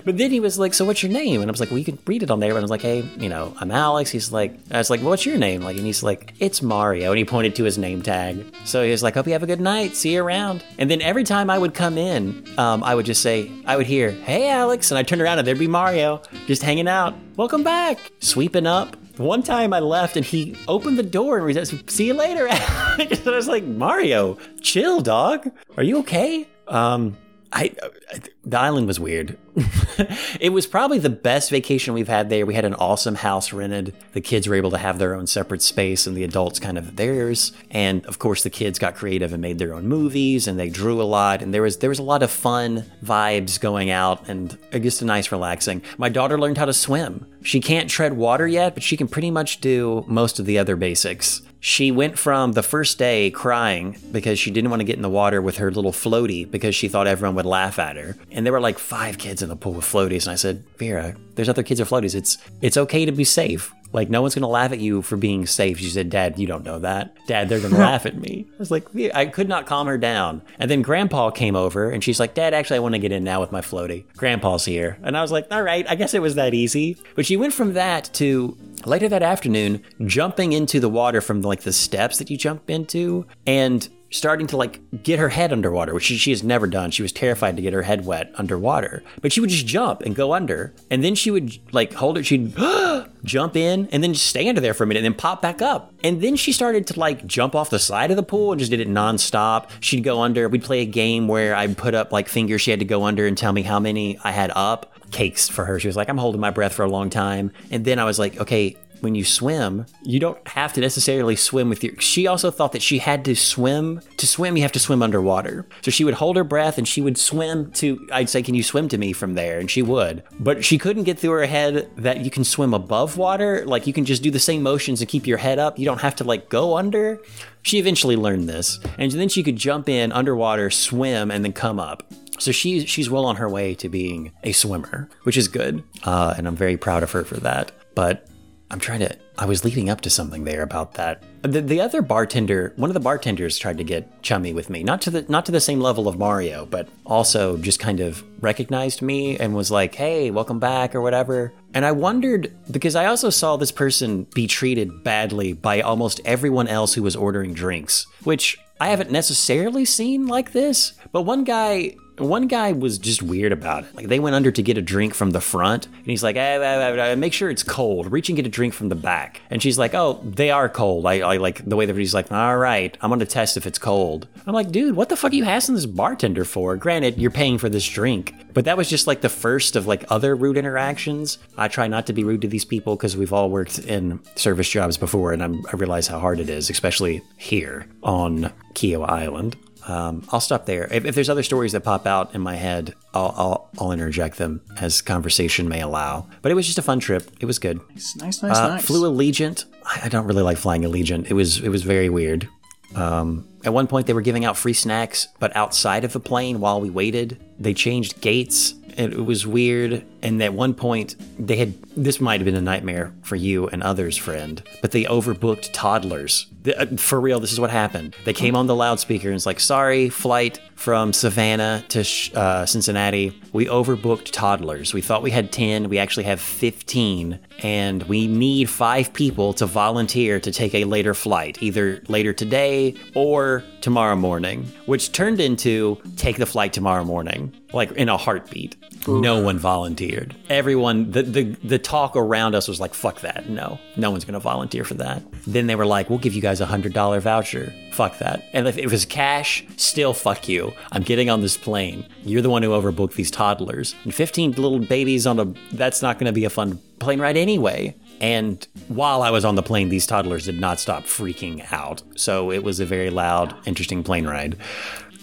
But then he was like, "So what's your name?" And I was like, "Well, you can read it on there." And I was like, "Hey, you know, I'm Alex." He's like, "I was like, well, what's your name?" Like, and he's like, "It's Mario." And he pointed to his name tag. So he was like, "Hope you have a good night. See you around." And then every time I would come in, um, I would just say, I would hear, "Hey, Alex," and I would turn around and there'd be Mario just hanging out. Welcome back, sweeping up. One time I left and he opened the door and he said, "See you later." and I was like, "Mario, chill, dog. Are you okay?" Um, I the island was weird. it was probably the best vacation we've had there. We had an awesome house rented. The kids were able to have their own separate space and the adults kind of theirs. And of course the kids got creative and made their own movies and they drew a lot and there was there was a lot of fun vibes going out and uh, just a nice relaxing. My daughter learned how to swim. She can't tread water yet, but she can pretty much do most of the other basics. She went from the first day crying because she didn't want to get in the water with her little floaty because she thought everyone would laugh at her. And there were like five kids in the pool with floaties. And I said, Vera, there's other kids with floaties. It's it's okay to be safe. Like no one's gonna laugh at you for being safe. She said, Dad, you don't know that. Dad, they're gonna laugh at me. I was like, I could not calm her down. And then Grandpa came over and she's like, Dad, actually I want to get in now with my floaty. Grandpa's here. And I was like, all right, I guess it was that easy. But she went from that to later that afternoon jumping into the water from like the steps that you jump into and starting to like get her head underwater, which she, she, has never done. She was terrified to get her head wet underwater, but she would just jump and go under, and then she would like hold it. She'd jump in and then just stay under there for a minute, and then pop back up. And then she started to like jump off the side of the pool and just did it nonstop. She'd go under. We'd play a game where I'd put up like fingers. She had to go under and tell me how many I had up. Cakes for her. She was like, I'm holding my breath for a long time. And then I was like, okay, when you swim, you don't have to necessarily swim with your. She also thought that she had to swim. To swim, you have to swim underwater. So she would hold her breath and she would swim to. I'd say, Can you swim to me from there? And she would. But she couldn't get through her head that you can swim above water. Like you can just do the same motions and keep your head up. You don't have to like go under. She eventually learned this. And then she could jump in underwater, swim, and then come up. So she's she's well on her way to being a swimmer, which is good, uh, and I'm very proud of her for that. But I'm trying to. I was leading up to something there about that. The, the other bartender, one of the bartenders, tried to get chummy with me, not to the not to the same level of Mario, but also just kind of recognized me and was like, "Hey, welcome back" or whatever. And I wondered because I also saw this person be treated badly by almost everyone else who was ordering drinks, which I haven't necessarily seen like this. But one guy one guy was just weird about it. Like they went under to get a drink from the front, and he's like, eh, eh, eh, "Make sure it's cold. Reach and get a drink from the back." And she's like, "Oh, they are cold." I, I like the way that he's like, "All right, I'm gonna test if it's cold." I'm like, "Dude, what the fuck are you asking this bartender for?" Granted, you're paying for this drink, but that was just like the first of like other rude interactions. I try not to be rude to these people because we've all worked in service jobs before, and I'm, I realize how hard it is, especially here on Kiawah Island. Um, I'll stop there. If, if, there's other stories that pop out in my head, I'll, I'll, I'll, interject them as conversation may allow. But it was just a fun trip. It was good. Nice, nice, nice. Uh, nice. Flew Allegiant. I don't really like flying Allegiant. It was it was very weird. Um, at one point, they were giving out free snacks, but outside of the plane while we waited, they changed gates. It was weird. And at one point, they had this might have been a nightmare for you and others, friend, but they overbooked toddlers. Uh, for real, this is what happened. They came on the loudspeaker and it's like, sorry, flight from Savannah to uh, Cincinnati. We overbooked toddlers. We thought we had 10, we actually have 15, and we need five people to volunteer to take a later flight, either later today or tomorrow morning, which turned into take the flight tomorrow morning, like in a heartbeat. No one volunteered. Everyone, the, the the talk around us was like, "Fuck that! No, no one's gonna volunteer for that." Then they were like, "We'll give you guys a hundred dollar voucher." Fuck that! And if it was cash, still fuck you. I'm getting on this plane. You're the one who overbooked these toddlers and 15 little babies on a. That's not gonna be a fun plane ride anyway. And while I was on the plane, these toddlers did not stop freaking out. So it was a very loud, interesting plane ride.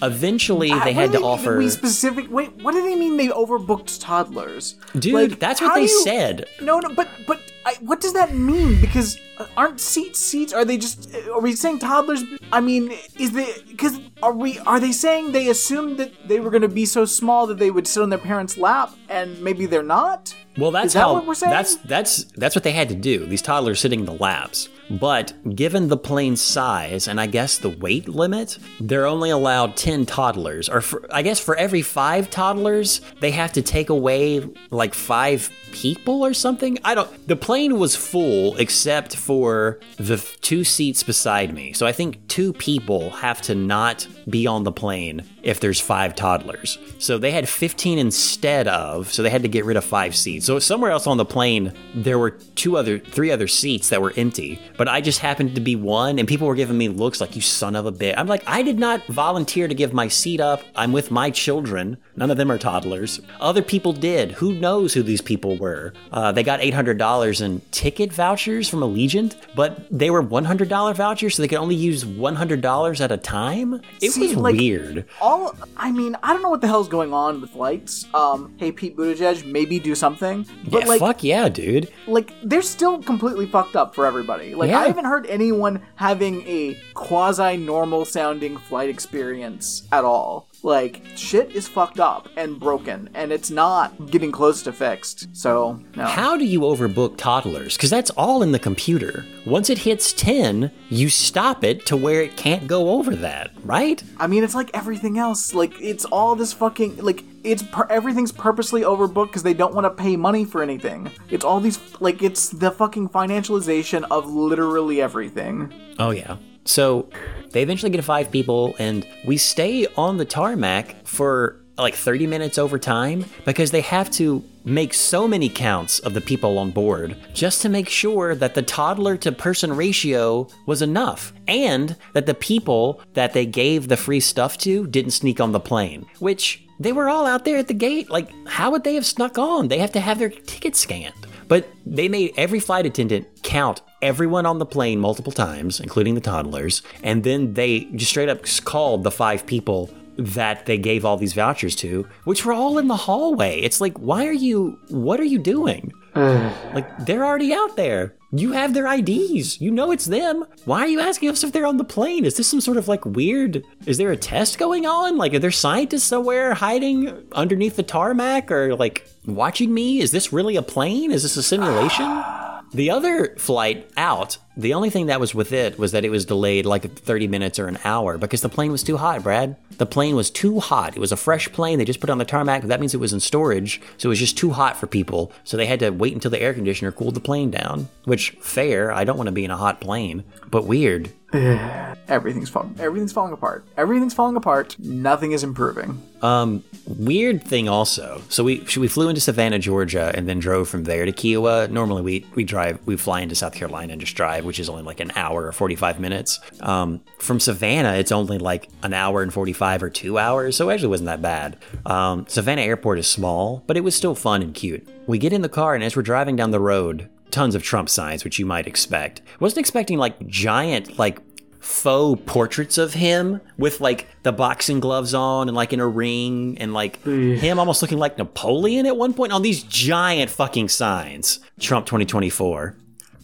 Eventually, they had to offer. We specific. Wait, what do they mean? They overbooked toddlers, dude. Like, that's what they you, said. No, no, but but I, what does that mean? Because uh, aren't seats seats? Are they just? Uh, are we saying toddlers? I mean, is the because are we? Are they saying they assumed that they were going to be so small that they would sit on their parents' lap, and maybe they're not? Well, that's that how what we're saying? that's that's that's what they had to do. These toddlers sitting in the laps. But given the plane's size and I guess the weight limit, they're only allowed 10 toddlers. Or for, I guess for every 5 toddlers, they have to take away like 5 people or something. I don't The plane was full except for the two seats beside me. So I think two people have to not be on the plane if there's 5 toddlers. So they had 15 instead of, so they had to get rid of 5 seats. So somewhere else on the plane there were two other three other seats that were empty but I just happened to be one, and people were giving me looks like, you son of a bitch. I'm like, I did not volunteer to give my seat up. I'm with my children. None of them are toddlers. Other people did. Who knows who these people were? Uh, they got $800 in ticket vouchers from Allegiant, but they were $100 vouchers, so they could only use $100 at a time. It See, was like- weird. all I mean, I don't know what the hell's going on with lights. Um, hey Pete Buttigieg, maybe do something. But yeah, like fuck yeah, dude. like they're still completely fucked up for everybody. Like Yeah. I haven't heard anyone having a quasi normal sounding flight experience at all. Like shit is fucked up and broken and it's not getting close to fixed. So, no. How do you overbook toddlers? Because that's all in the computer. Once it hits 10, you stop it to where it can't go over that, right? I mean, it's like everything else. Like it's all this fucking like it's per- everything's purposely overbooked because they don't want to pay money for anything. It's all these like it's the fucking financialization of literally everything. Oh, yeah. So they eventually get five people, and we stay on the tarmac for like 30 minutes over time because they have to make so many counts of the people on board just to make sure that the toddler to person ratio was enough and that the people that they gave the free stuff to didn't sneak on the plane, which they were all out there at the gate. Like, how would they have snuck on? They have to have their ticket scanned. But they made every flight attendant count everyone on the plane multiple times, including the toddlers, and then they just straight up called the five people that they gave all these vouchers to, which were all in the hallway. It's like, why are you, what are you doing? like, they're already out there. You have their IDs. You know it's them. Why are you asking us if they're on the plane? Is this some sort of like weird? Is there a test going on? Like, are there scientists somewhere hiding underneath the tarmac or like watching me? Is this really a plane? Is this a simulation? The other flight out, the only thing that was with it was that it was delayed like 30 minutes or an hour because the plane was too hot, Brad. The plane was too hot. It was a fresh plane. They just put it on the tarmac. That means it was in storage. So it was just too hot for people. So they had to wait until the air conditioner cooled the plane down. Which, fair. I don't want to be in a hot plane. But weird. Everything's falling. Everything's falling apart. Everything's falling apart. Nothing is improving. Um, weird thing also. So we we flew into Savannah, Georgia, and then drove from there to Kiawah. Normally we we drive we fly into South Carolina and just drive, which is only like an hour or forty five minutes. Um, from Savannah, it's only like an hour and forty five or two hours, so it actually wasn't that bad. Um, Savannah Airport is small, but it was still fun and cute. We get in the car, and as we're driving down the road, tons of Trump signs, which you might expect. Wasn't expecting like giant like faux portraits of him with like the boxing gloves on and like in a ring and like him almost looking like Napoleon at one point on these giant fucking signs. Trump 2024.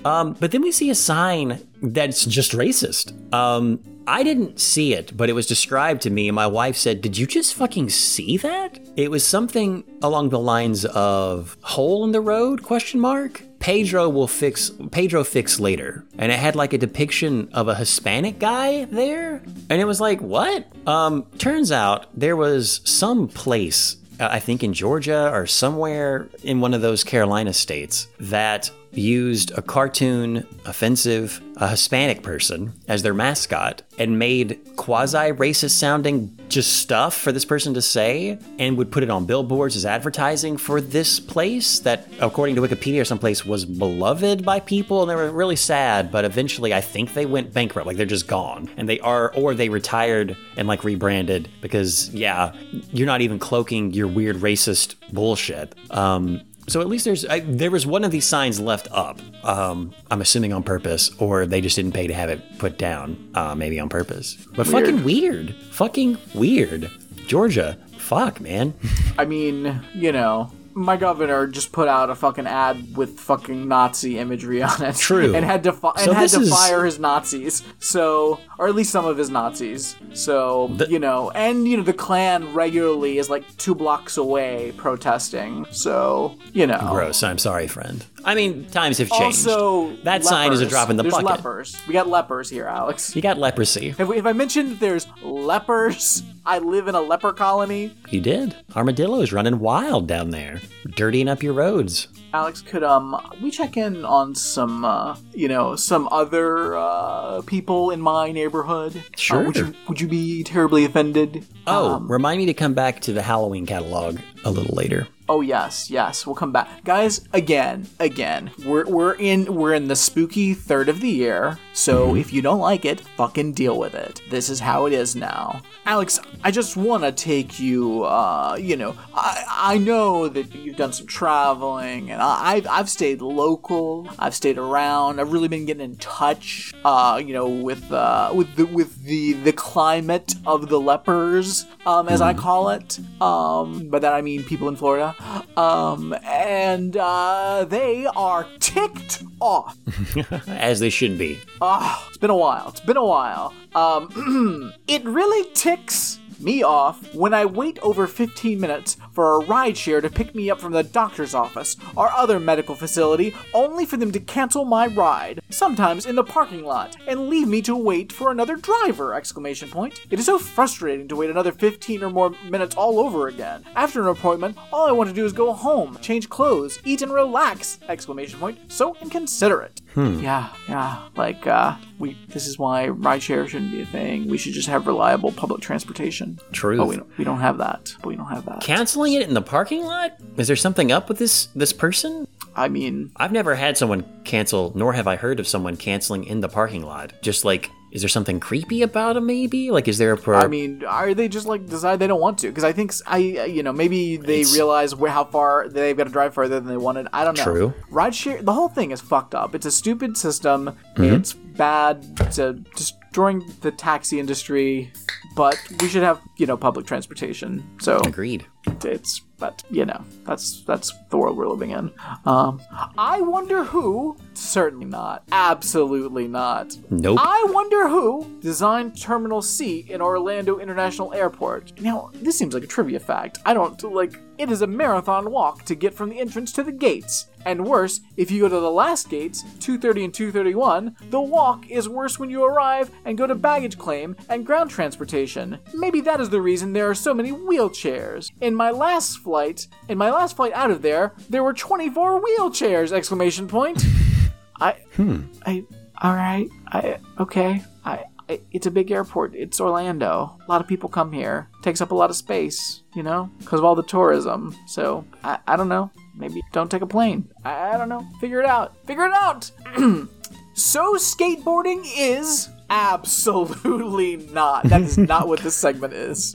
Um, but then we see a sign that's just racist. Um, I didn't see it, but it was described to me, and my wife said, Did you just fucking see that? It was something along the lines of hole in the road question mark. Pedro will fix Pedro fix later. And it had like a depiction of a Hispanic guy there. And it was like, what? Um, turns out there was some place uh, I think in Georgia or somewhere in one of those Carolina states that used a cartoon offensive a Hispanic person as their mascot and made quasi racist sounding just stuff for this person to say and would put it on billboards as advertising for this place that according to Wikipedia or someplace was beloved by people and they were really sad but eventually I think they went bankrupt like they're just gone. And they are or they retired and like rebranded because yeah you're not even cloaking your weird racist bullshit. Um so at least there's I, there was one of these signs left up. Um, I'm assuming on purpose, or they just didn't pay to have it put down, uh, maybe on purpose. But fucking weird, fucking weird. Georgia, fuck man. I mean, you know, my governor just put out a fucking ad with fucking Nazi imagery on it. True. And had to fi- So and had to is- fire his Nazis. So, or at least some of his Nazis. So, you know, and you know the Klan regularly is like two blocks away protesting. So, you know. Gross. I'm sorry, friend. I mean, times have changed. Also, that sign is a lepers. drop in the There's bucket. lepers. We got lepers here, Alex. You got leprosy. Have, we, have I mentioned there's lepers? I live in a leper colony. You did. Armadillo's running wild down there, dirtying up your roads. Alex, could um we check in on some uh you know some other uh people in my neighborhood? Uh, Sure. would you would you be terribly offended? Oh, Um, remind me to come back to the Halloween catalog a little later. Oh yes, yes. We'll come back, guys. Again, again. We're we're in we're in the spooky third of the year. So if you don't like it, fucking deal with it. This is how it is now. Alex, I just want to take you. Uh, you know, I I know that you've done some traveling, and I, I've I've stayed local. I've stayed around. I've really been getting in touch. Uh, you know, with uh with the with the the climate of the lepers, um, as I call it. Um, by that I mean people in Florida. Um, and uh, they are ticked off. As they should be. Ah, it's been a while. It's been a while. Um, it really ticks me off when I wait over 15 minutes for a rideshare to pick me up from the doctor's office or other medical facility, only for them to cancel my ride, sometimes in the parking lot, and leave me to wait for another driver! Exclamation point. It is so frustrating to wait another 15 or more minutes all over again. After an appointment, all I want to do is go home, change clothes, eat and relax! Exclamation point. So inconsiderate. Yeah, yeah. Like, uh, we. This is why rideshare shouldn't be a thing. We should just have reliable public transportation. Truth. Oh, we don't. We don't have that. But we don't have that. Canceling it in the parking lot? Is there something up with this this person? I mean, I've never had someone cancel, nor have I heard of someone canceling in the parking lot. Just like, is there something creepy about them? Maybe like, is there a pro? I mean, are they just like decide they don't want to? Because I think I, you know, maybe they It's- realize where how far they've got to drive further than they wanted. I don't know. True. Rideshare, the whole thing is fucked up. It's a stupid system. Mm-hmm. It's bad. It's a, destroying the taxi industry. But we should have, you know, public transportation. So Agreed. It's but you know that's that's the world we're living in. Um i wonder who certainly not absolutely not. Nope. i wonder who designed terminal c in orlando international airport. Now this seems like a trivia fact. I don't like it is a marathon walk to get from the entrance to the gates and worse if you go to the last gates 230 and 231 the walk is worse when you arrive and go to baggage claim and ground transportation maybe that is the reason there are so many wheelchairs in my last flight in my last flight out of there there were 24 wheelchairs exclamation point i hmm. i all right i okay i I- it's a big airport. It's Orlando. A lot of people come here. Takes up a lot of space, you know, because of all the tourism. So I, I don't know. Maybe don't take a plane. I, I don't know. Figure it out. Figure it out. so skateboarding is absolutely not. That is not what this segment is.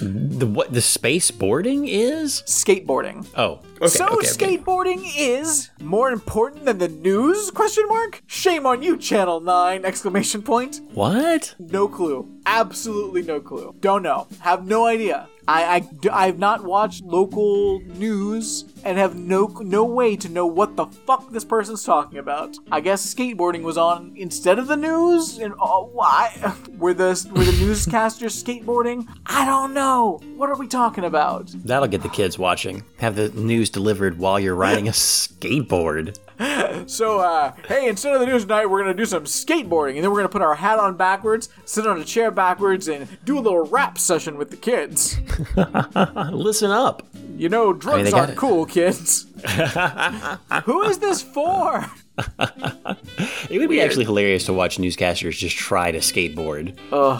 The what? The space boarding is? Skateboarding. Oh, okay. so okay, okay. skateboarding is more important than the news? Question mark. Shame on you, Channel Nine! Exclamation point. What? No clue. Absolutely no clue. Don't know. Have no idea. I, I, I, have not watched local news and have no no way to know what the fuck this person's talking about. I guess skateboarding was on instead of the news. And oh, why were the were the newscasters skateboarding? I don't know. What are we talking about? That'll get the kids watching. Have the news delivered while you're riding a skateboard. So, uh, hey, instead of the news tonight, we're gonna do some skateboarding, and then we're gonna put our hat on backwards, sit on a chair backwards, and do a little rap session with the kids. Listen up. You know, drugs they got aren't it. cool, kids. Who is this for? It would be actually hilarious to watch newscasters just try to skateboard.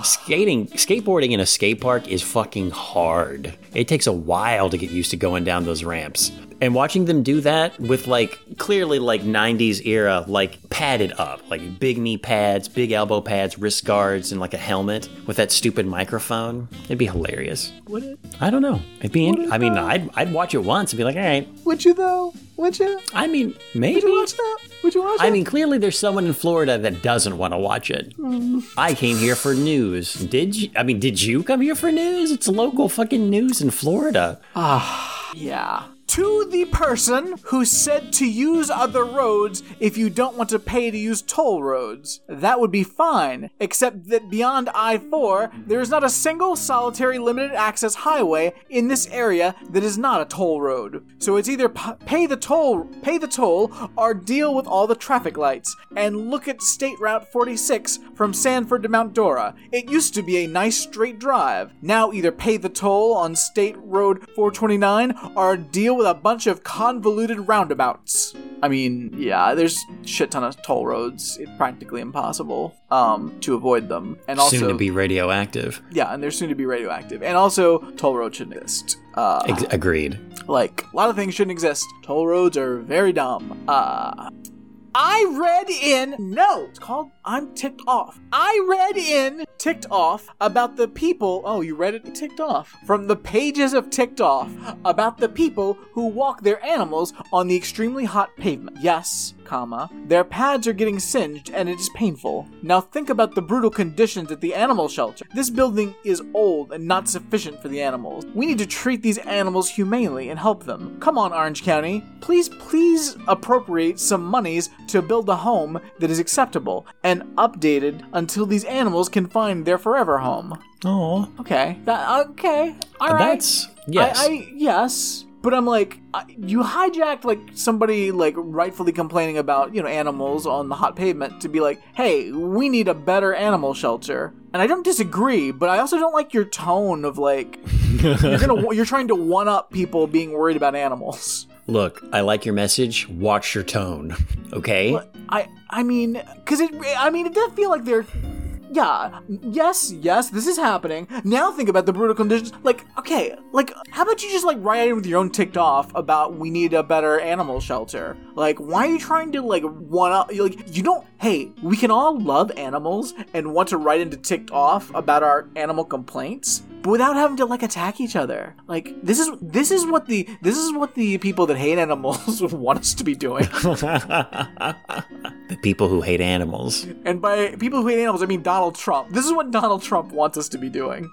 Skating, skateboarding in a skate park is fucking hard. It takes a while to get used to going down those ramps. And watching them do that with like clearly like 90s era, like padded up, like big knee pads, big elbow pads, wrist guards, and like a helmet with that stupid microphone, it'd be hilarious. Would it? I don't know. It'd be. Would In, it I mean, though? I'd I'd watch it once and be like, all right. Would you though? Would you? I mean, maybe. Would you watch that? Would you watch I it? mean, clearly there's someone in Florida that doesn't want to watch it. I came here for news. Did you? I mean, did you come here for news? It's local fucking news in Florida. Ah, yeah. To the person who said to use other roads if you don't want to pay to use toll roads. That would be fine, except that beyond I 4, there is not a single solitary limited access highway in this area that is not a toll road. So it's either p- pay the toll, pay the toll, or deal with all the traffic lights. And look at State Route 46 from Sanford to Mount Dora. It used to be a nice straight drive. Now either pay the toll on State Road 429 or deal with a bunch of convoluted roundabouts. I mean, yeah, there's shit ton of toll roads. It's practically impossible um, to avoid them, and also Soon to be radioactive. yeah, and they're soon to be radioactive, and also toll roads shouldn't exist. Uh, Ex- agreed. like a lot of things shouldn't exist. Toll roads are very dumb. Uh I read in no, it's called I'm ticked off. I read in ticked off about the people. Oh, you read it ticked off from the pages of ticked off about the people who walk their animals on the extremely hot pavement. Yes, comma their pads are getting singed and it is painful. Now think about the brutal conditions at the animal shelter. This building is old and not sufficient for the animals. We need to treat these animals humanely and help them. Come on, Orange County. Please, please appropriate some monies to build a home that is acceptable and updated until these animals can find their forever home. Oh, Okay. That okay. All right. that's yes. I, I yes, but I'm like, you hijacked like somebody like rightfully complaining about you know animals on the hot pavement to be like, hey, we need a better animal shelter. And I don't disagree, but I also don't like your tone of like you're gonna you're trying to one up people being worried about animals. Look, I like your message. Watch your tone. Okay. I I mean, because it I mean it does feel like they're. Yeah, yes, yes, this is happening. Now think about the brutal conditions. Like, okay, like, how about you just like write in with your own ticked off about we need a better animal shelter? Like, why are you trying to like one up? Like, you don't. Hey, we can all love animals and want to write into ticked off about our animal complaints, but without having to like attack each other. Like, this is this is what the this is what the people that hate animals want us to be doing. the people who hate animals. And by people who hate animals, I mean Donald Trump. This is what Donald Trump wants us to be doing.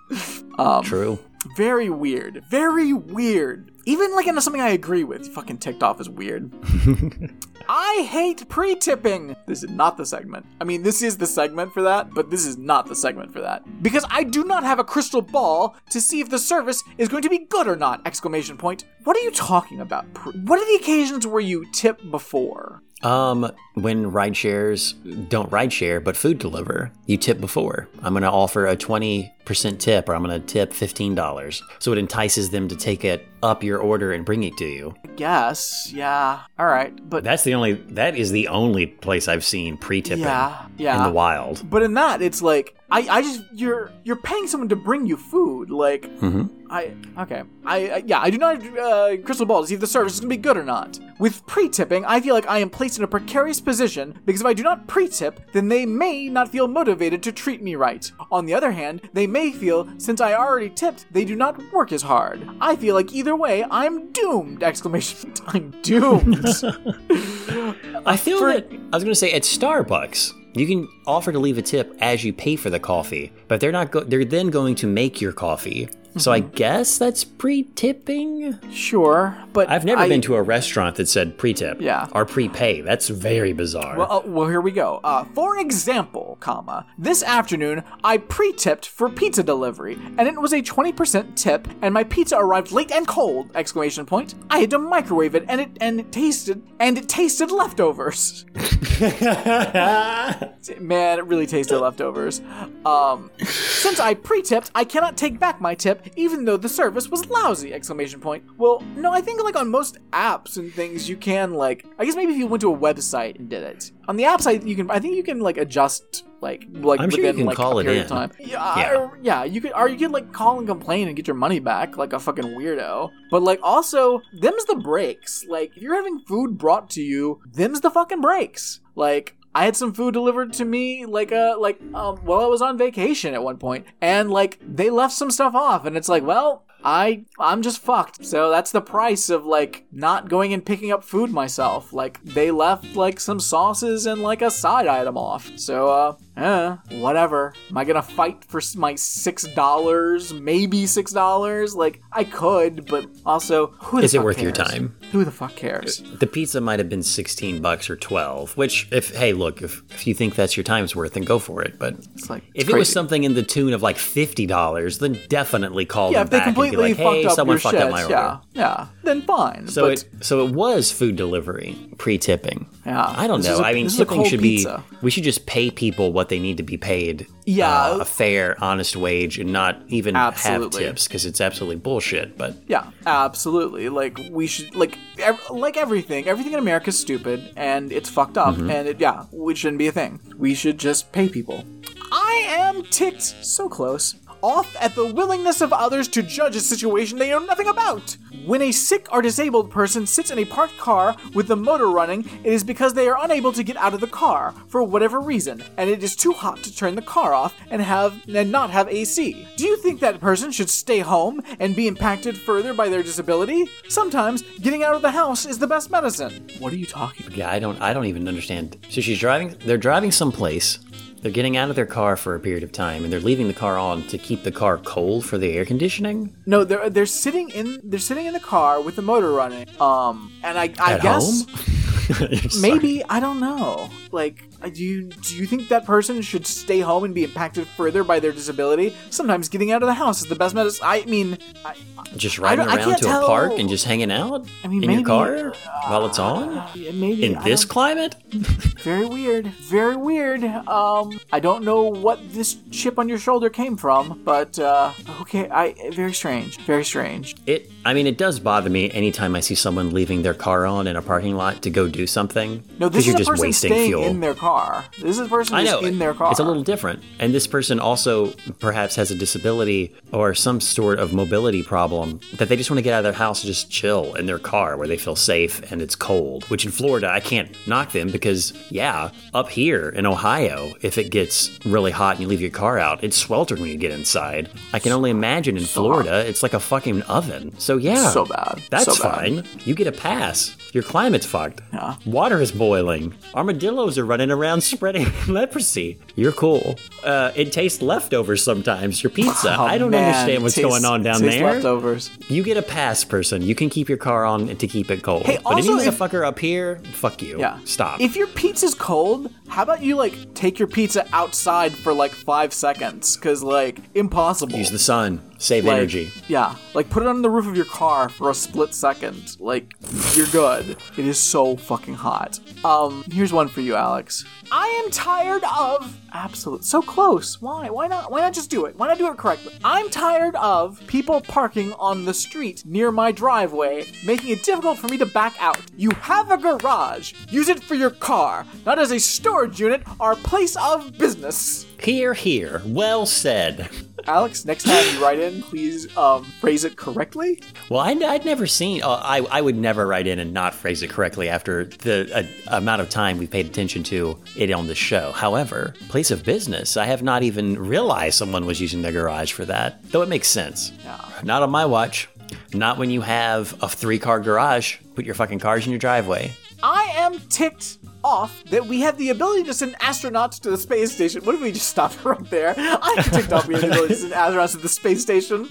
Um, True. very weird. Very weird. Even like into something I agree with. Fucking ticked off is weird. I hate pre-tipping. This is not the segment. I mean, this is the segment for that, but this is not the segment for that. Because I do not have a crystal ball to see if the service is going to be good or not! Exclamation point. What are you talking about? What are the occasions where you tip before? Um, when ride shares don't ride share, but food deliver, you tip before. I'm going to offer a 20% tip or I'm going to tip $15. So it entices them to take it up your order and bring it to you. I guess, yeah. All right, but That's the only, that is the only place I've seen pre tipping yeah, yeah. in the wild. But in that, it's like I, I just you're you're paying someone to bring you food. Like hmm I okay, I, I yeah, I do not uh, crystal ball to see if the service is gonna be good or not. With pre-tipping, I feel like I am placed in a precarious position because if I do not pre-tip, then they may not feel motivated to treat me right. On the other hand, they may feel since I already tipped, they do not work as hard. I feel like either way, I'm doomed! Exclamation! I'm doomed. I feel For- that I was going to say at Starbucks, you can offer to leave a tip as you pay for the coffee, but they're not. Go- they're then going to make your coffee. So I guess that's pre-tipping. sure, but I've never I- been to a restaurant that said pre-tip. Yeah. Or prepay. That's very bizarre. Well, uh, well, here we go. Uh, for example, comma, this afternoon I pre-tipped for pizza delivery, and it was a 20% tip, and my pizza arrived late and cold! Exclamation point. I had to microwave it, and it and it tasted and it tasted leftovers. Man, it really tasted leftovers. Um, since I pre-tipped, I cannot take back my tip, even though the service was lousy! Exclamation point. Well, no, I think like on most apps and things, you can like, I guess maybe if you went to a website and did it. On the app site, you can, I think you can like adjust like like I'm sure you within can like call a it period in. of time. Yeah, Yeah. or- yeah, you could, or you could like call and complain and get your money back like a fucking weirdo. But like also, them's the breaks. Like if you're having food brought to you, them's the fucking breaks. Like I had some food delivered to me like uh like um while I was on vacation at one point and like they left some stuff off and it's like well I I'm just fucked. So that's the price of like not going and picking up food myself. Like they left like some sauces and like a side item off. So uh eh, whatever. Am I gonna fight for my six dollars? Maybe six dollars? Like I could, but also who the Is it worth your time? Who the fuck cares? The pizza might have been 16 bucks or 12, which if hey, look, if if you think that's your time's worth, then go for it. But It's like if it's it was something in the tune of like $50, then definitely call yeah, them back be completely like, "Hey, fucked up someone fucked shit, up my order." yeah, yeah, then fine. So but, it so it was food delivery pre-tipping. Yeah. I don't This know. a- I mean, this is a tipping should pizza. be. We should just pay people what they need to be paid. Yeah. uh, a fair, honest wage, and not even Absolutely. have tips because it's absolutely bullshit. But Yeah, absolutely. Like we should like ev- like everything. Everything in America is stupid and it's fucked up. Mm-hmm. And it, yeah, it shouldn't be a thing. We should just pay people. I am ticked so close. Off at the willingness of others to judge a situation they know nothing about. When a sick or disabled person sits in a parked car with the motor running, it is because they are unable to get out of the car for whatever reason, and it is too hot to turn the car off and have and not have AC. Do you think that person should stay home and be impacted further by their disability? Sometimes getting out of the house is the best medicine. What are you talking about? yeah, I don't. I don't even understand. So she's driving. They're driving someplace. They're getting out of their car for a period of time, and they're leaving the car on to keep the car cold for the air conditioning. No, they're they're sitting in they're sitting in the car with the motor running. Um, and I I At guess home? Maybe I don't know. Like, uh, do you do you think that person should stay home and be impacted further by their disability? Sometimes getting out of the house is the best medicine. I mean, I, just riding I I around can't to a park and just hanging out I mean, in maybe, your car while it's on yeah, maybe in I this climate. very weird, very weird. Um, I don't know what this chip on your shoulder came from, but uh, okay, I very strange, very strange. It. I mean, it does bother me anytime I see someone leaving their car on in a parking lot to go do something. No, this is you're a just person wasting staying fuel. in their car. This is a person I know in their car. It's a little different, and this person also perhaps has a disability or some sort of mobility problem that they just want to get out of their house and just chill in their car where they feel safe and it's cold. Which in Florida, I can't knock them because yeah, up here in Ohio, if it gets really hot and you leave your car out, it's sweltering when you get inside. I can only imagine in Florida, it's like a fucking oven. So yeah, So bad. That's So bad. fine. You get a pass. Your climate's fucked. Yeah. Water is boiling. Armadillos are running around spreading leprosy. You're cool. Uh, it tastes leftovers sometimes. Your pizza. Oh, I don't man. understand what's Taste- going on down there. Leftovers. You get a pass, person. You can keep your car on to keep it cold. Hey, but any also, if- motherfucker up here, fuck you. Yeah. Stop. If your pizza's cold, how about you like take your pizza outside for like five seconds? Cause like impossible. Use the sun. Save like, energy. Yeah, like put it on the roof of your car for a split second. Like you're good. It is so fucking hot. Um, here's one for you, Alex. I am tired of absolute so close. Why? Why not? Why not just do it? Why not do it correctly? I'm tired of people parking on the street near my driveway, making it difficult for me to back out. You have a garage. Use it for your car, not as a storage unit or place of business. Here, here. Well said. Alex, next time you write in, please um, phrase it correctly. Well, I'd, I'd never seen. Uh, I I would never write in and not phrase it correctly after the uh, amount of time we paid attention to it on the show. However, place of business, I have not even realized someone was using their garage for that. Though it makes sense. Yeah. Not on my watch. Not when you have a three-car garage. Put your fucking cars in your driveway. I am ticked off that we have the ability to send astronauts to the space station. What if we just stop right there? I'm take off we have the ability to send astronauts to the space station.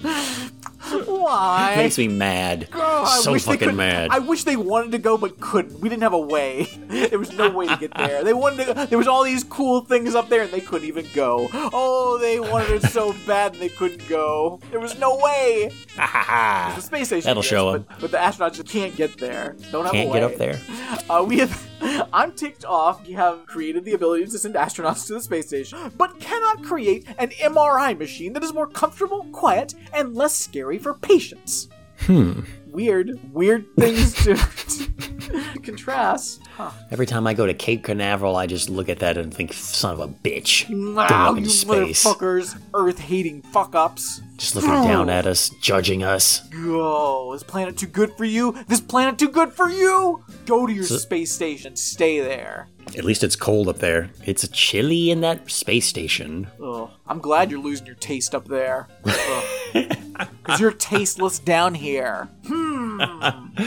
Why? It makes me mad. Oh, I so fucking mad. I wish they wanted to go but couldn't. We didn't have a way. There was no way to get there. They wanted to. Go there was all these cool things up there and they couldn't even go. Oh, they wanted it so bad and they couldn't go. There was no way. The space station. That'll yes, show 'em. But, but the astronauts just can't get there. Don't have Can't a get up there. Uh, we have. I'm ticked off. You have created the ability to send astronauts to the space station, but cannot create an MRI machine that is more comfortable, quiet, and less scary for patients. Hmm. Weird, weird things to, to contrast. Huh. Every time I go to Cape Canaveral, I just look at that and think, son of a bitch. Wow, you space. motherfuckers, Earth-hating fuck-ups. Just looking down at us, judging us. Go. Is planet too good for you? This planet too good for you? Go to your space station. Stay there. At least it's cold up there. It's chilly in that space station. Ugh. I'm glad you're losing your taste up there. Because you're tasteless down here. Hmm.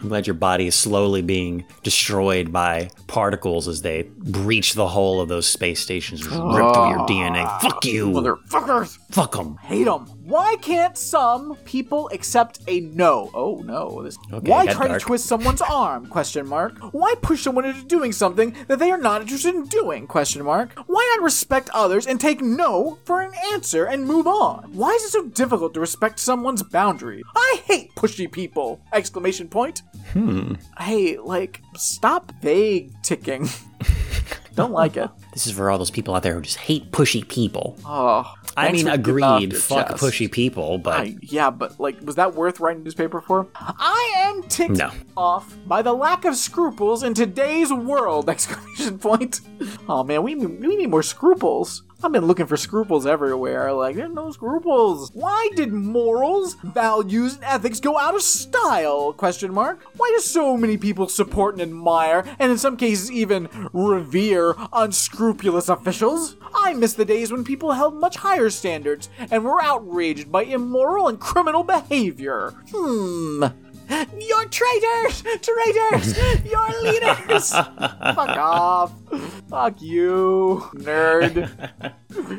I'm glad your body is slowly being destroyed by particles as they breach the hull of those space stations, rip through your DNA. Fuck you. Motherfuckers! Fuck them. Hate them. Why can't some people accept a no? Oh no. This, Okay, why try dark. to twist someone's arm? Question mark. Why push someone into doing something that they are not interested in doing? Question mark. Why not respect others and take no for an answer and move on? Why is it so difficult to respect someone's boundary? I hate pushy people! Exclamation point. Hmm. Hey, like, stop vague ticking. Don't like it. This is for all those people out there who just hate pushy people. Oh. I mean, for getting off agreed. Fuck chest. pushy people, but I, yeah, but like, was that worth writing a newspaper for? I ticked No. off by the lack of scruples in today's world! Exclamation point. Oh man, we need- we need more scruples. I've been looking for scruples everywhere. Like, there's no scruples. Why did morals, values, and ethics go out of style? Question mark. Why do so many people support and admire, and in some cases even revere, unscrupulous officials? I miss the days when people held much higher standards and were outraged by immoral and criminal behavior. Hmm. You're traitors! Traitors! You're leaders! Fuck off. Fuck you, nerd.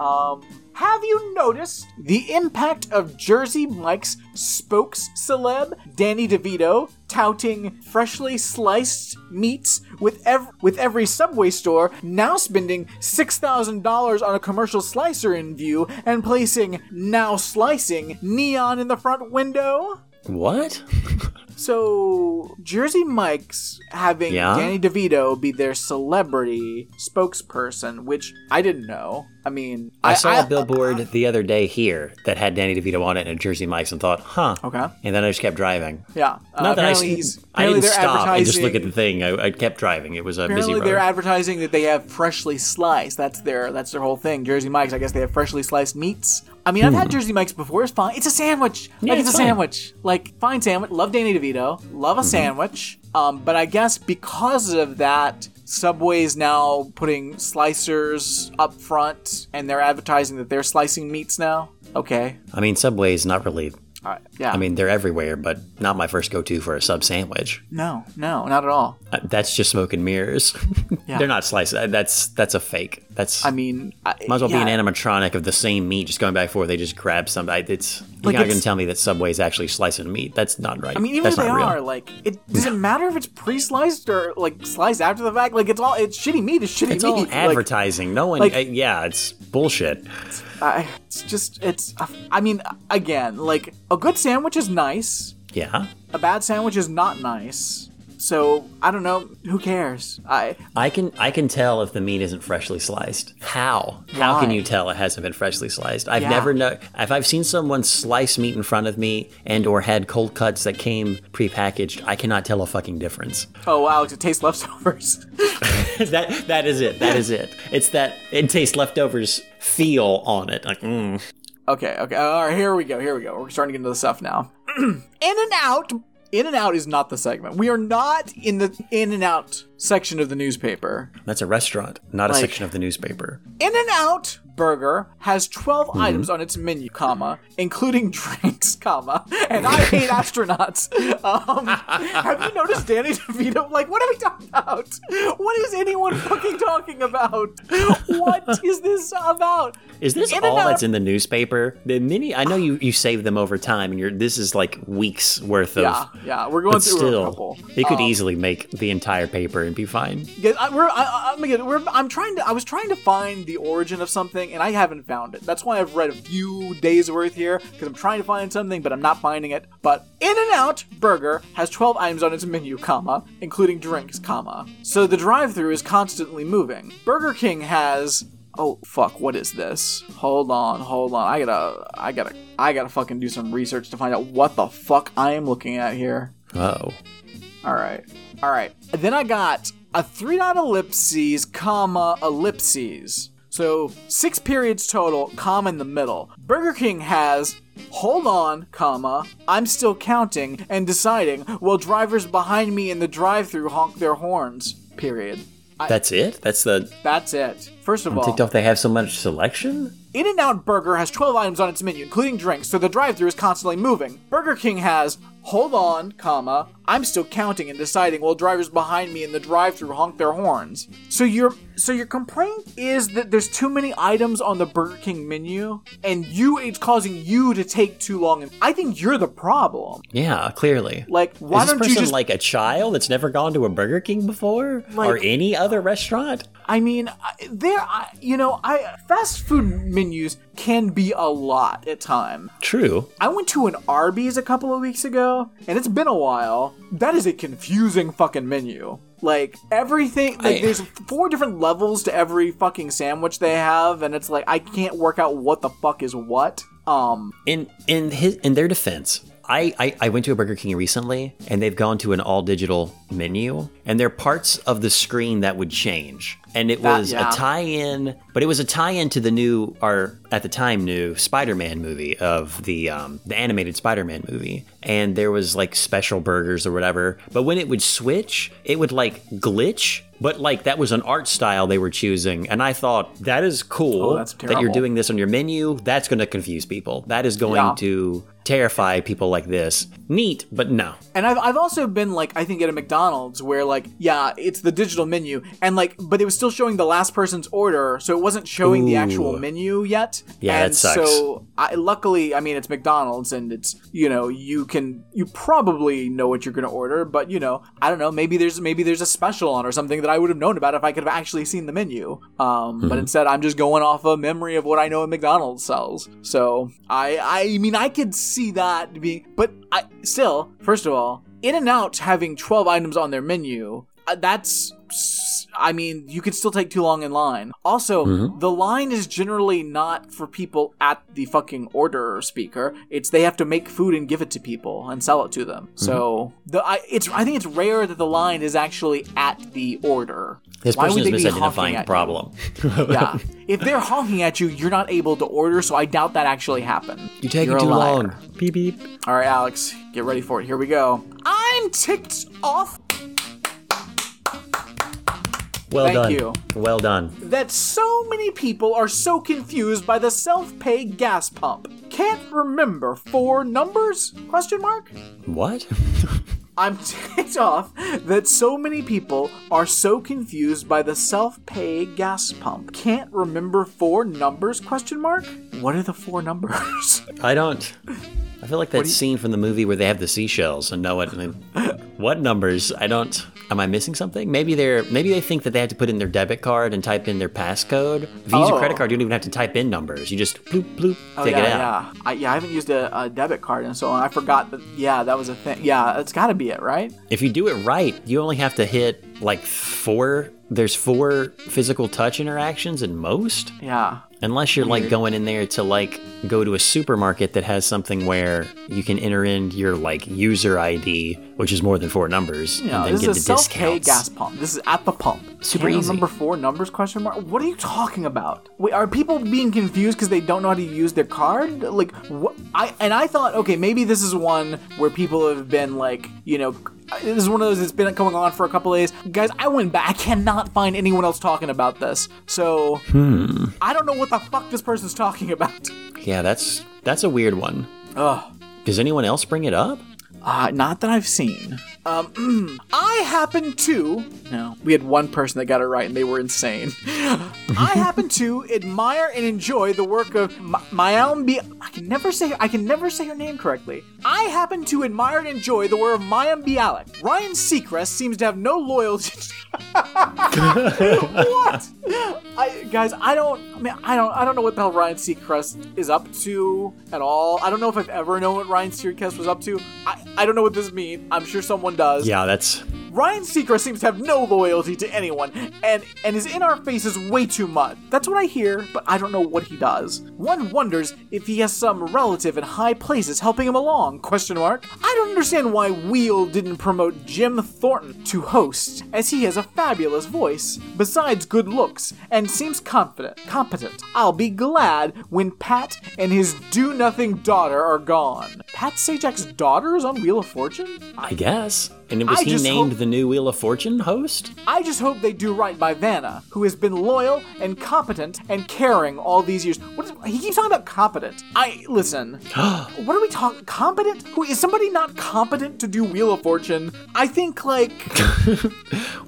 Um, have you noticed the impact of Jersey Mike's spokes celeb, Danny DeVito, touting freshly sliced meats with, ev- with every Subway store now spending $6,000 on a commercial slicer in view and placing now slicing neon in the front window? What? So Jersey Mike's having Yeah? Danny DeVito be their celebrity spokesperson, which I didn't know. I mean, I, saw a billboard the other day here that had Danny DeVito on it and Jersey Mike's and thought, huh. Okay. And then I just kept driving. Yeah, uh, Not that I, he's- I didn't stop and just look at the thing. I, I kept driving. It was a busy road. they're advertising that they have freshly sliced. That's their that's their whole thing. Jersey Mike's. I guess they have freshly sliced meats. I mean, I've had Jersey Mike's before. It's fine. It's a sandwich. Hmm. Yeah, like it's, it's a fine. sandwich. Like fine sandwich. Love Danny DeVito. Love a Mm-hmm. sandwich. Um, but I guess because of that, Subway's now putting slicers up front, and they're advertising that they're slicing meats now. Okay. I mean, Subway's not really. All right. Yeah. I mean, they're everywhere, but not my first go-to for a sub sandwich. no, no, not at all. Uh, That's just smoke and mirrors. Yeah. they're not sliced. Uh, That's that's a fake. That's I mean, I, might as well yeah. be an animatronic of the same meat, just going back and forth. They just grab some. I- It's you're Like, not going to tell me that Subway's actually slicing meat. That's not right. I mean, even That's if they real. are, like, it doesn't matter if it's pre-sliced or like sliced after the fact? Like, it's all it's shitty meat. It's shitty It's meat. all Like, advertising. no one. like- uh, yeah, it's bullshit. I, it's just it's. I mean, again, like a good sandwich is nice. Yeah. A bad sandwich is not nice. So I don't know. Who cares? I I can I can tell if the meat isn't freshly sliced. How? How can you tell it hasn't been freshly sliced? I've Yeah. never know if I've seen someone slice meat in front of me and or had cold cuts that came prepackaged. I cannot tell a fucking difference. oh wow, it tastes leftovers. that that is it. That is it. It's that it tastes leftovers feel on it. Like mm. Okay, okay. All right, here we go. Here we go. We're starting to get into the stuff now. in and out. In and out is not the segment. We are not in the in and out section of the newspaper. that's a restaurant, not a Like- section of the newspaper. In and Out Burger has 12 Mm-hmm. items on its menu, comma, including drinks, comma, and I hate astronauts. Um, have you noticed Danny DeVito? Like, what are we talking about? What is anyone fucking talking about? What is this about? Is this In all that's in the newspaper? The mini I know you you save them over time and you're this is like weeks worth of Yeah, yeah, we're going through a couple. it could Um, easily make the entire paper and be fine. Yeah, I, we're, I, I'm again. We're, I'm trying to. I was trying to find the origin of something, and I haven't found it. That's why I've read a few days worth here because I'm trying to find something, but I'm not finding it. But In and Out Burger has 12 items on its menu, comma, including drinks, comma. So the drive-through is constantly moving. Burger King has. Oh fuck! What is this? Hold on, hold on. I gotta, I gotta, I gotta fucking do some research to find out what the fuck I am looking at here. Oh. All right. All right. And then I got a three dot ellipses, comma, ellipses. So six periods total, comma in the middle. Burger King has hold on, comma, I'm still counting and deciding while drivers behind me in the drive through honk their horns. Period. That's it? That's the That's it. First of all, TikTok they have so much selection? In and Out Burger has 12 items on its menu, including drinks, so the drive-through is constantly moving. Burger King has hold on, comma, I'm still counting and deciding while drivers behind me in the drive-through honk their horns. So your so your complaint is that there's too many items on the Burger King menu, and you it's causing you to take too long. And I think you're the problem. Yeah, clearly. Like, why Is this don't person you just like a child that's never gone to a Burger King before Like- or any other restaurant? I mean, there, you know, I fast food menus can be a lot at time. True. I went to an Arby's a couple of weeks ago, and it's been a while. That is a confusing fucking menu. Like everything, like I- there's four different levels to every fucking sandwich they have, and it's like I can't work out what the fuck is what. Um, In in his in their defense, I, I I went to a Burger King recently, and they've gone to an all digital menu, and there are parts of the screen that would change, and it That- was yeah. a tie-in, but it was a tie-in to the new, or at the time new Spider-Man movie of the um, the animated Spider-Man movie, and there was like special burgers or whatever, but when it would switch, it would like glitch. But like that was an art style they were choosing, and I thought that is cool Oh, that you're doing this on your menu. That's going to confuse people. That is going Yeah. to terrify people like this. Neat, but no. And I've, I've also been like, I think at a McDonald's where like, yeah, it's the digital menu and like, but it was still showing the last person's order. So it wasn't showing the actual menu yet. Yeah, that sucks. so I, luckily, I mean, it's McDonald's and it's, you know, you can, you probably know what you're to order, but you know, I don't know, maybe there's, maybe there's a special on or something that I would have known about if I could have actually seen the menu. Um, Mm-hmm. but instead I'm just going off a memory of what I know a McDonald's sells. So I, I mean, I could see that being, but I still, first of all, In and Out having 12 items on their menu, uh, that's. I mean, you could still take too long in line. Also, the line is generally not for people at the fucking order speaker. It's they have to make food and give it to people and sell it to them. So the I it's I think it's rare that the line is actually at the order. This Why person would is they be honking misidentifying at you? problem. Yeah, if they're honking at you, you're not able to order. So I doubt that actually happened. You take You're it a too liar. long. Beep beep. All right, Alex, get ready for it. Here we go. I'm ticked off Well Thank done. you. Well done. that so many people are so confused by the self-pay gas pump. Can't remember four numbers? Question mark. What? I'm ticked off that so many people are so confused by the self-pay gas pump. Can't remember four numbers? Question mark. What are the four numbers? I don't. I feel like that scene from the movie where they have the seashells and know what. what numbers? I don't. Am I missing something? Maybe they're. Maybe they think that they have to put in their debit card and type in their passcode. Visa Oh. credit card, you don't even have to type in numbers. You just bloop bloop Oh take yeah, it out. yeah. I, yeah, I haven't used a, a debit card and so on. I forgot that. Yeah, that was a thing. Yeah, it's got to be it, right? If you do it right, you only have to hit like four. There's four physical touch interactions in most. Yeah. Unless you're like mm-hmm. going in there to like go to a supermarket that has something where you can enter in your like user ID, which is more than four numbers, Yeah, and then this get is a the self-pay discounts. gas pump. This is at the pump. Super Can't easy. Remember four numbers? Question mark. What are you talking about? Wait, are people being confused because they don't know how to use their card? Like, what? I and I thought, okay, maybe this is one where people have been like, you know, this is one of those that's been going on for a couple of days. Guys, I went back. I cannot find anyone else talking about this. So Hmm. I don't know what the fuck this person's talking about. Yeah, that's that's a weird one. Ugh. Does anyone else bring it up? Uh, not that I've seen. Um, I happen to. No, we had one person that got it right, and they were insane. I happen to admire and enjoy the work of Ma- Mayim Bi. I can never say. I can never say her name correctly. I happen to admire and enjoy the work of Mayim Bialik. Ryan Seacrest seems to have no loyalty. what? I, guys, I don't. I mean, I don't. I don't know what the hell Ryan Seacrest is up to at all. I don't know if I've ever known what Ryan Seacrest was up to. I, I don't know what this means. I'm sure someone does. Yeah, that's Ryan Seacrest seems to have no loyalty to anyone, and and is in our faces way too much. That's what I hear, but I don't know what he does. One wonders if he has some relative in high places helping him along? Question mark. I don't understand why Wheel didn't promote Jim Thornton to host, as he has a fabulous voice, besides good looks, and seems confident, competent. I'll be glad when Pat and his do-nothing daughter are gone. Pat Sajak's daughter is on Wheel of Fortune? I guess. And was I he named hope- the new Wheel of Fortune host? I just hope they do right by Vanna, who has been loyal and competent and caring all these years. What is, he keeps talking about competent. I listen. what are we talking? Competent? Who is somebody not competent to do Wheel of Fortune? I think like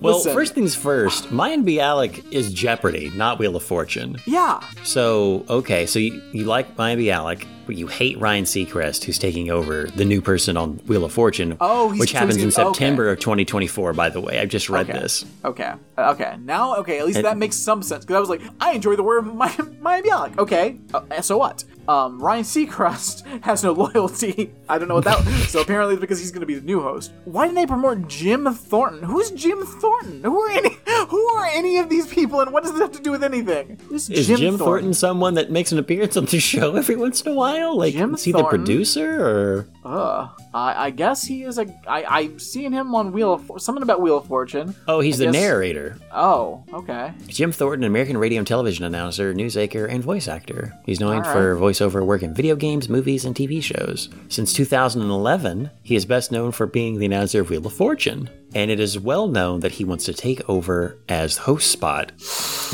Well, Listen. first things first, Mayim Bialik is Jeopardy, not Wheel of Fortune. yeah. So, okay, so you, you like Mayim Bialik, but you hate Ryan Seacrest, who's taking over the new person on Wheel of Fortune, Oh, he's- which happens in gonna- okay. September of 2024, by the way. I've just read Okay. this. Okay. Uh, Okay. Now, okay. At least that makes some sense because I was like, I enjoy the word my my Bialik. Okay. Uh, so what? Um, Ryan Seacrest has no loyalty. I don't know what that. so apparently, it's because he's going to be the new host. Why didn't they promote Jim Thornton? Who's Jim Thornton? Who are any? Who are any of these people, and what does it have to do with anything? Who's Is Jim, Thornton. someone that makes an appearance on the show every once in a while? Like, Jim is he the producer or? Uh, I, I guess he is a. I I've seen him on Wheel of For- something about Wheel of Fortune. Oh, he's I the guess- narrator. Oh, okay. Jim Thornton, American radio and television announcer, news anchor, and voice actor. He's known right. for voiceover work in video games, movies, and TV shows. Since 2011, he is best known for being the announcer of Wheel of Fortune, and it is well known that he wants to take over as host spot.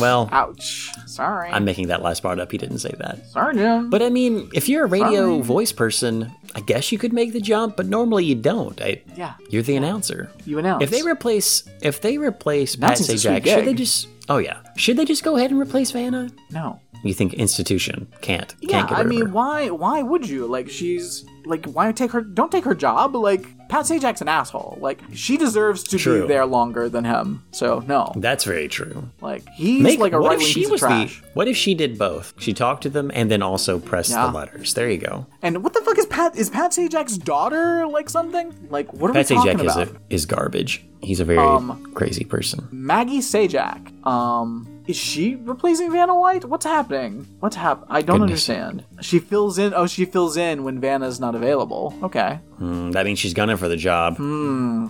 Well, Ouch. Sorry. I'm making that last part up. He didn't say that. sorry, Jim. But I mean, if you're a radio Sorry. voice person, I guess you could make the jump, but normally you don't. I, Yeah. You're the announcer. You announce. If they replace if they replace Pat Sajak, should they just Oh yeah. Should they just go ahead and replace Vanna? no. You think institution can't Yeah, can't I mean, why? Why would you? Like, she's like, why take her? Don't take her job. Like, Pat Sajak's an asshole. Like, she deserves to True. be there longer than him. So no, That's very true. like he's Make- like a what right wing she piece was of trash. the what if she did both? She talked to them and then also pressed Yeah. the letters. There you go. And what the fuck is Pat? Is Pat Sajak's daughter like something? Like, what are Pat we talking Sajak is about? a, is garbage. He's a very Um, crazy person. Maggie Sajak. Um, is she replacing Vanna White? What's happening? What's hap? I don't Goodness. understand. She fills in. Oh, she fills in when Vanna's not available. Okay. Mm, that means she's gunning for the job. Hmm.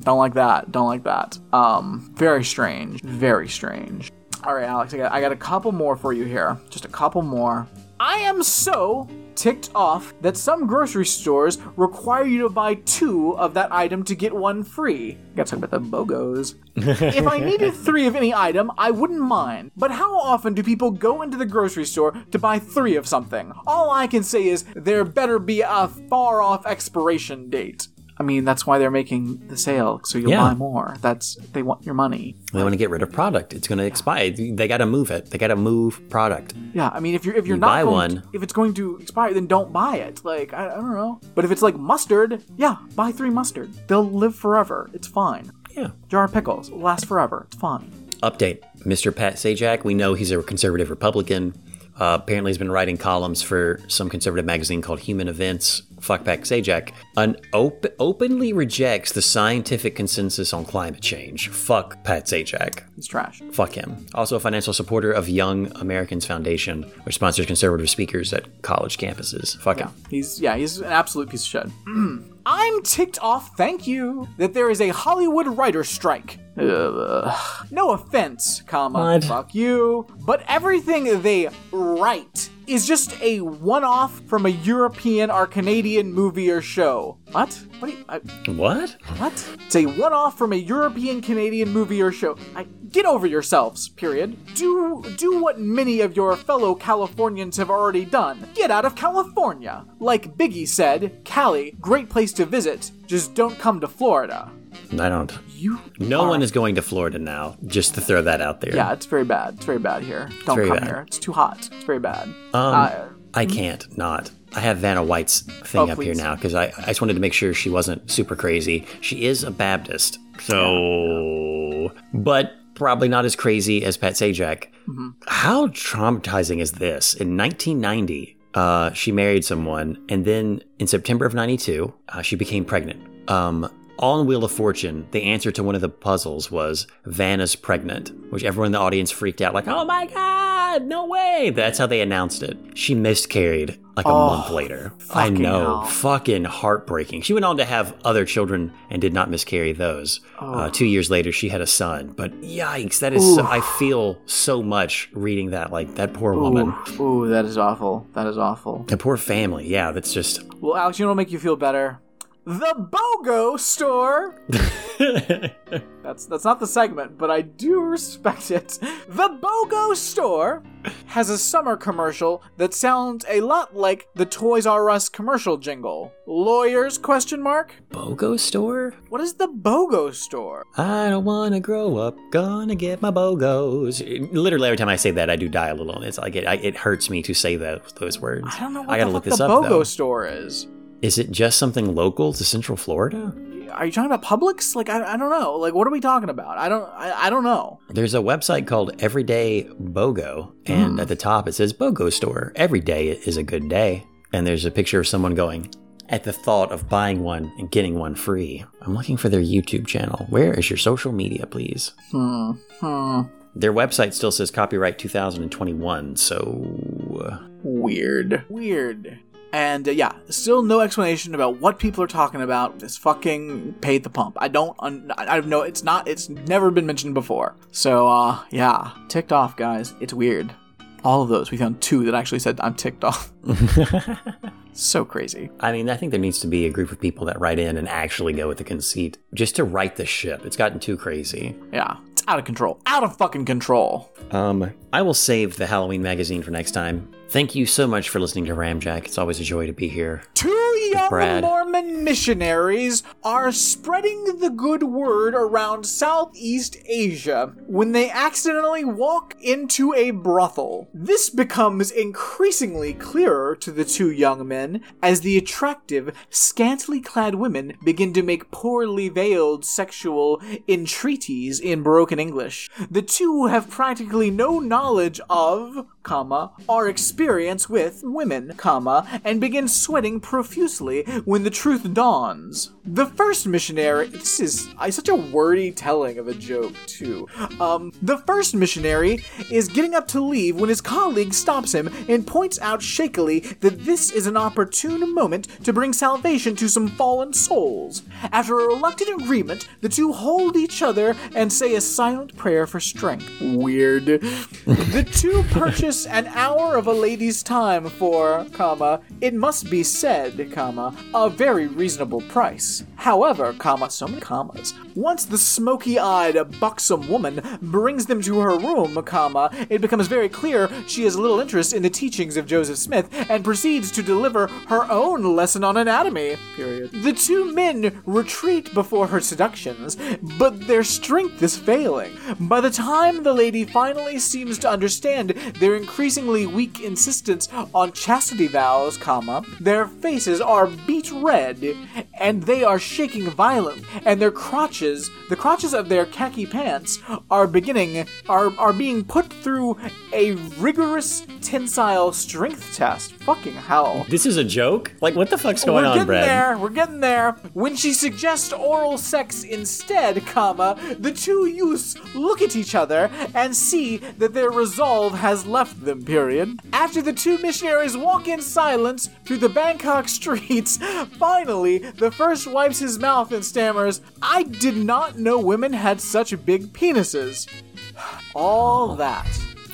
Don't like that. Don't like that. Um, very strange. Very strange. All right, Alex, I got, I got a couple more for you here. Just a couple more. I am so ticked off that some grocery stores require you to buy two of that item to get one free. Gotta talk about the BOGOs. if I needed three of any item, I wouldn't mind. But how often do people go into the grocery store to buy three of something? All I can say is there better be a far off expiration date. I mean, that's why they're making the sale, so you'll Yeah. buy more. That's they want your money. They want to get rid of product. It's going to expire. They got to move it. They got to move product. Yeah, I mean, if you're if you're You not buy going one. if it's going to expire, then don't buy it. Like I, I don't know, but if it's like mustard, yeah, buy three mustard. They'll live forever. It's fine. Yeah. Jar of pickles will last forever. It's fine. Update Mr. Pat Sajak. We know he's a conservative Republican. Uh, apparently, he's been writing columns for some conservative magazine called Human Events. Fuck Pat Sajak. An op- openly rejects the scientific consensus on climate change. Fuck Pat Sajak. He's trash. Fuck him. Also, a financial supporter of Young America's Foundation, which sponsors conservative speakers at college campuses. Fuck him. He's yeah, he's an absolute piece of shit. I'm ticked off, thank you, that there is a Hollywood writer strike. Ugh. No offense, comma, What? fuck you. But everything they write is just a one-off from a European or Canadian movie or show. What? What you, I, What? what? It's a one-off from a European Canadian movie or show. I, get over yourselves. Period. Do do what many of your fellow Californians have already done. Get out of California. Like Biggie said, Cali, great place to visit. Just don't come to Florida. I don't. You. No are- one is going to Florida now, just to throw that out there. Yeah, it's very bad. It's very bad here. Don't come bad. here. It's too hot. It's very bad. Um, Uh, I can't not. I have Vanna White's thing Oh, up here now because I, I just wanted to make sure she wasn't super crazy. She is a Baptist, so. But probably not as crazy as Pat Sajak. Mm-hmm. How traumatizing is this? In 1990, uh, she married someone, and then in September of 92, uh, she became pregnant. Um, on Wheel of Fortune, the answer to one of the puzzles was Vanna's pregnant, which everyone in the audience freaked out, like, oh my god, no way. That's how they announced it. She miscarried like a month later. I know. hell. Fucking heartbreaking. She went on to have other children and did not miscarry those. Uh, two years later, she had a son. But yikes, that is, so, I feel so much reading that. Like, that poor woman. ooh, ooh, that is awful. That is awful. The poor family. Yeah, that's just. Well, Alex, you know what'll make you feel better? The BOGO store. that's that's not the segment, but I do respect it. The BOGO store has a summer commercial that sounds a lot like the Toys R Us commercial jingle. Lawyers question mark? BOGO store? What is the BOGO store? I don't want to grow up, gonna get my BOGOs. Literally every time I say that, I do die a little. It's like it, I, it hurts me to say those those words. I don't know what I gotta the look this the up BOGO though. store is. Is it just something local to Central Florida? Are you talking about Publix? Like I, I don't know. Like what are we talking about? I don't I, I don't know. There's a website called Everyday BOGO, and Hmm. at the top it says BOGO store. Every day is a good day. And there's a picture of someone going, at the thought of buying one and getting one free. I'm looking for their YouTube channel. Where is your social media, please? Hmm. Hmm. Their website still says copyright 2021, so. uh, Weird. Weird. And uh, yeah, still no explanation about what people are talking about. This fucking paid the pump. I don't. Un- I I know it's not. It's never been mentioned before. So uh, yeah, ticked off, guys. It's weird. All of those. We found two that actually said I'm ticked off. so crazy. I mean, I think there needs to be a group of people that write in and actually go with the conceit just to right the ship. It's gotten too crazy. Yeah, out of control. Out of fucking control. Um, I will save the Halloween magazine for next time. Thank you so much for listening to Ramjack. It's always a joy to be here. Two young Brad. Mormon missionaries are spreading the good word around Southeast Asia when they accidentally walk into a brothel. This becomes increasingly clearer to the two young men as the attractive, scantily clad women begin to make poorly veiled sexual entreaties in broken English. The two have practically no knowledge of, comma, or experience with women, comma, and begin sweating profusely when the truth dawns. The first missionary, this is I such a wordy telling of a joke too. Um, the first missionary is getting up to leave when his colleague stops him and points out shakily that this is an opportune moment to bring salvation to some fallen souls. After a reluctant agreement, the two hold each other and say a silent prayer for strength. Weird. the two purchase an hour of a lady's time for, comma, it must be said, comma, a very reasonable price. However, comma, so many commas. Once the smoky-eyed, buxom woman brings them to her room, comma, it becomes very clear she has little interest in the teachings of Joseph Smith and proceeds to deliver her own lesson on anatomy. Period. The two men retreat before her seductions, but their strength is failing. By the time the lady finally seems to understand their increasingly weak insistence on chastity vows, comma, their faces are beet red, and they are shaking violently, and their crotches, the crotches of their khaki pants, are beginning are are being put through a rigorous tensile strength test. Fucking hell. This is a joke? Like, what the fuck's going on, Brad? We're on, getting Brad? there. We're getting there. When she suggests oral sex instead, comma, the two youths look at each other and see that their resolve has left them. Period. After the two missionaries walk in silence through the Bangkok streets, finally the first wipes his mouth and stammers, "I did not know women had such big penises." All that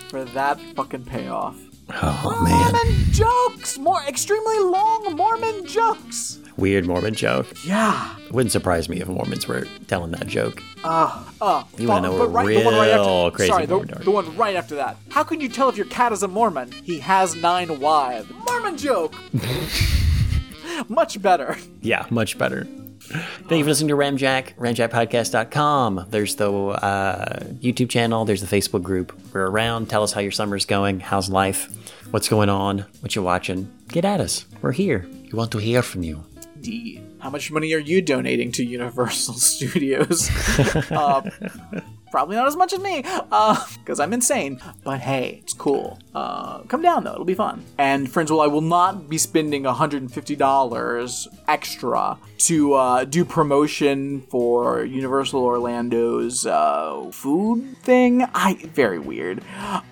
for that fucking payoff. Oh, man. Mormon jokes! More extremely long Mormon jokes! Weird Mormon joke. Yeah. Wouldn't surprise me if Mormons were telling that joke. Uh, uh. You wanna know but a right, the one right real after, crazy Sorry, the, the one right after that. How can you tell if your cat is a Mormon? He has nine wives. Mormon joke! Much better. Yeah, much better. Thank you for listening to Ramjack, ramjackpodcast.com. There's the uh, YouTube channel, there's the Facebook group. We're around. Tell us how your summer's going. How's life? What's going on? What you watching? Get at us. We're here. We want to hear from you. How much money are you donating to Universal Studios? uh, probably not as much as me, because I'm insane. But hey, it's cool. Uh, come down though; it'll be fun. And friends, well, I will not be spending $150 extra to uh, do promotion for Universal Orlando's uh, food thing. I very weird.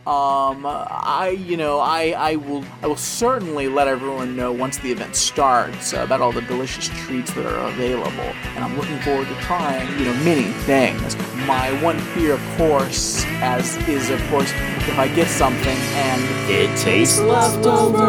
Um, I you know I I will I will certainly let everyone know once the event starts uh, about all the delicious treats that are available, and I'm looking forward to trying you know many things. My one fear, of course, as is of course if I get something and It tastes leftovers.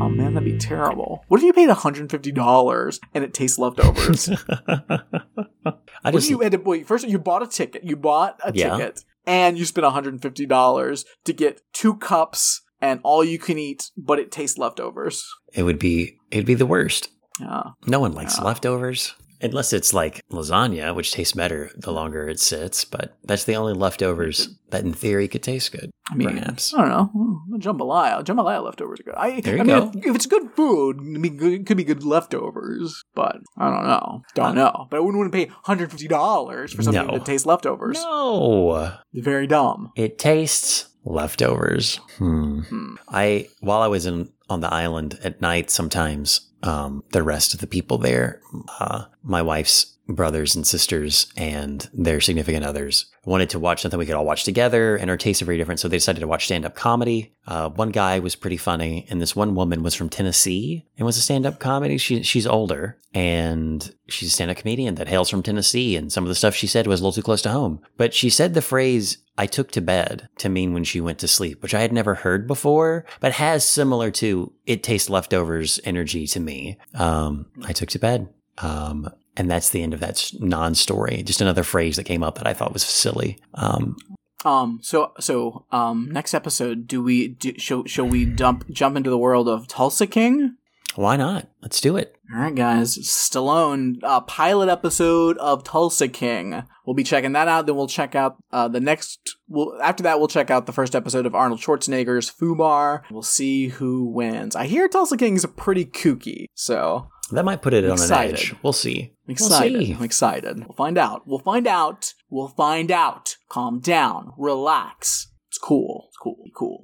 Oh man, that'd be terrible. What if you paid $150 and it tastes leftovers? I What just if you had to wait? First, you bought a ticket. You bought a Yeah. ticket, and you spent one hundred and fifty dollars to get two cups and all you can eat, but it tastes leftovers. it would be it'd be the worst. Yeah, No one likes Yeah. leftovers. Unless it's like lasagna, which tastes better the longer it sits, but that's the only leftovers that in theory could taste good. I mean, perhaps. I don't know. Jambalaya, jambalaya leftovers are good. I, There you I mean, go. If, if it's good food, it could be good, it could be good leftovers. But I don't know. Don't Uh, know. But I wouldn't want to pay one hundred fifty dollars for something No. that tastes leftovers. No. Very dumb. It tastes leftovers. Hmm. Hmm. I while I was in on the island at night, sometimes um, the rest of the people there, uh, my wife's brothers and sisters and their significant others, wanted to watch something we could all watch together, and our tastes are very different. So they decided to watch stand up comedy. Uh, one guy was pretty funny, and this one woman was from Tennessee and was a stand up comedy. She she's older and she's a stand up comedian that hails from Tennessee, and some of the stuff she said was a little too close to home. But she said the phrase I took to bed to mean when she went to sleep, which I had never heard before, but has similar to it tastes leftovers energy to me. Um, I took to bed. Um, and that's the end of that non-story. Just another phrase that came up that I thought was silly. Um, Um. So so um. Next episode, do we do, shall shall we dump jump into the world of Tulsa King? why not? Let's do it. All right, guys. Stallone uh, pilot episode of Tulsa King. We'll be checking that out. Then we'll check out uh, the next. We'll after that we'll check out the first episode of Arnold Schwarzenegger's Fubar. We'll see who wins. I hear Tulsa King is pretty kooky, so That might put it on Excited. an edge. We'll see. I'm excited. We'll see. I'm excited. We'll find out. We'll find out. We'll find out. Calm down. Relax. It's cool. It's cool. Cool.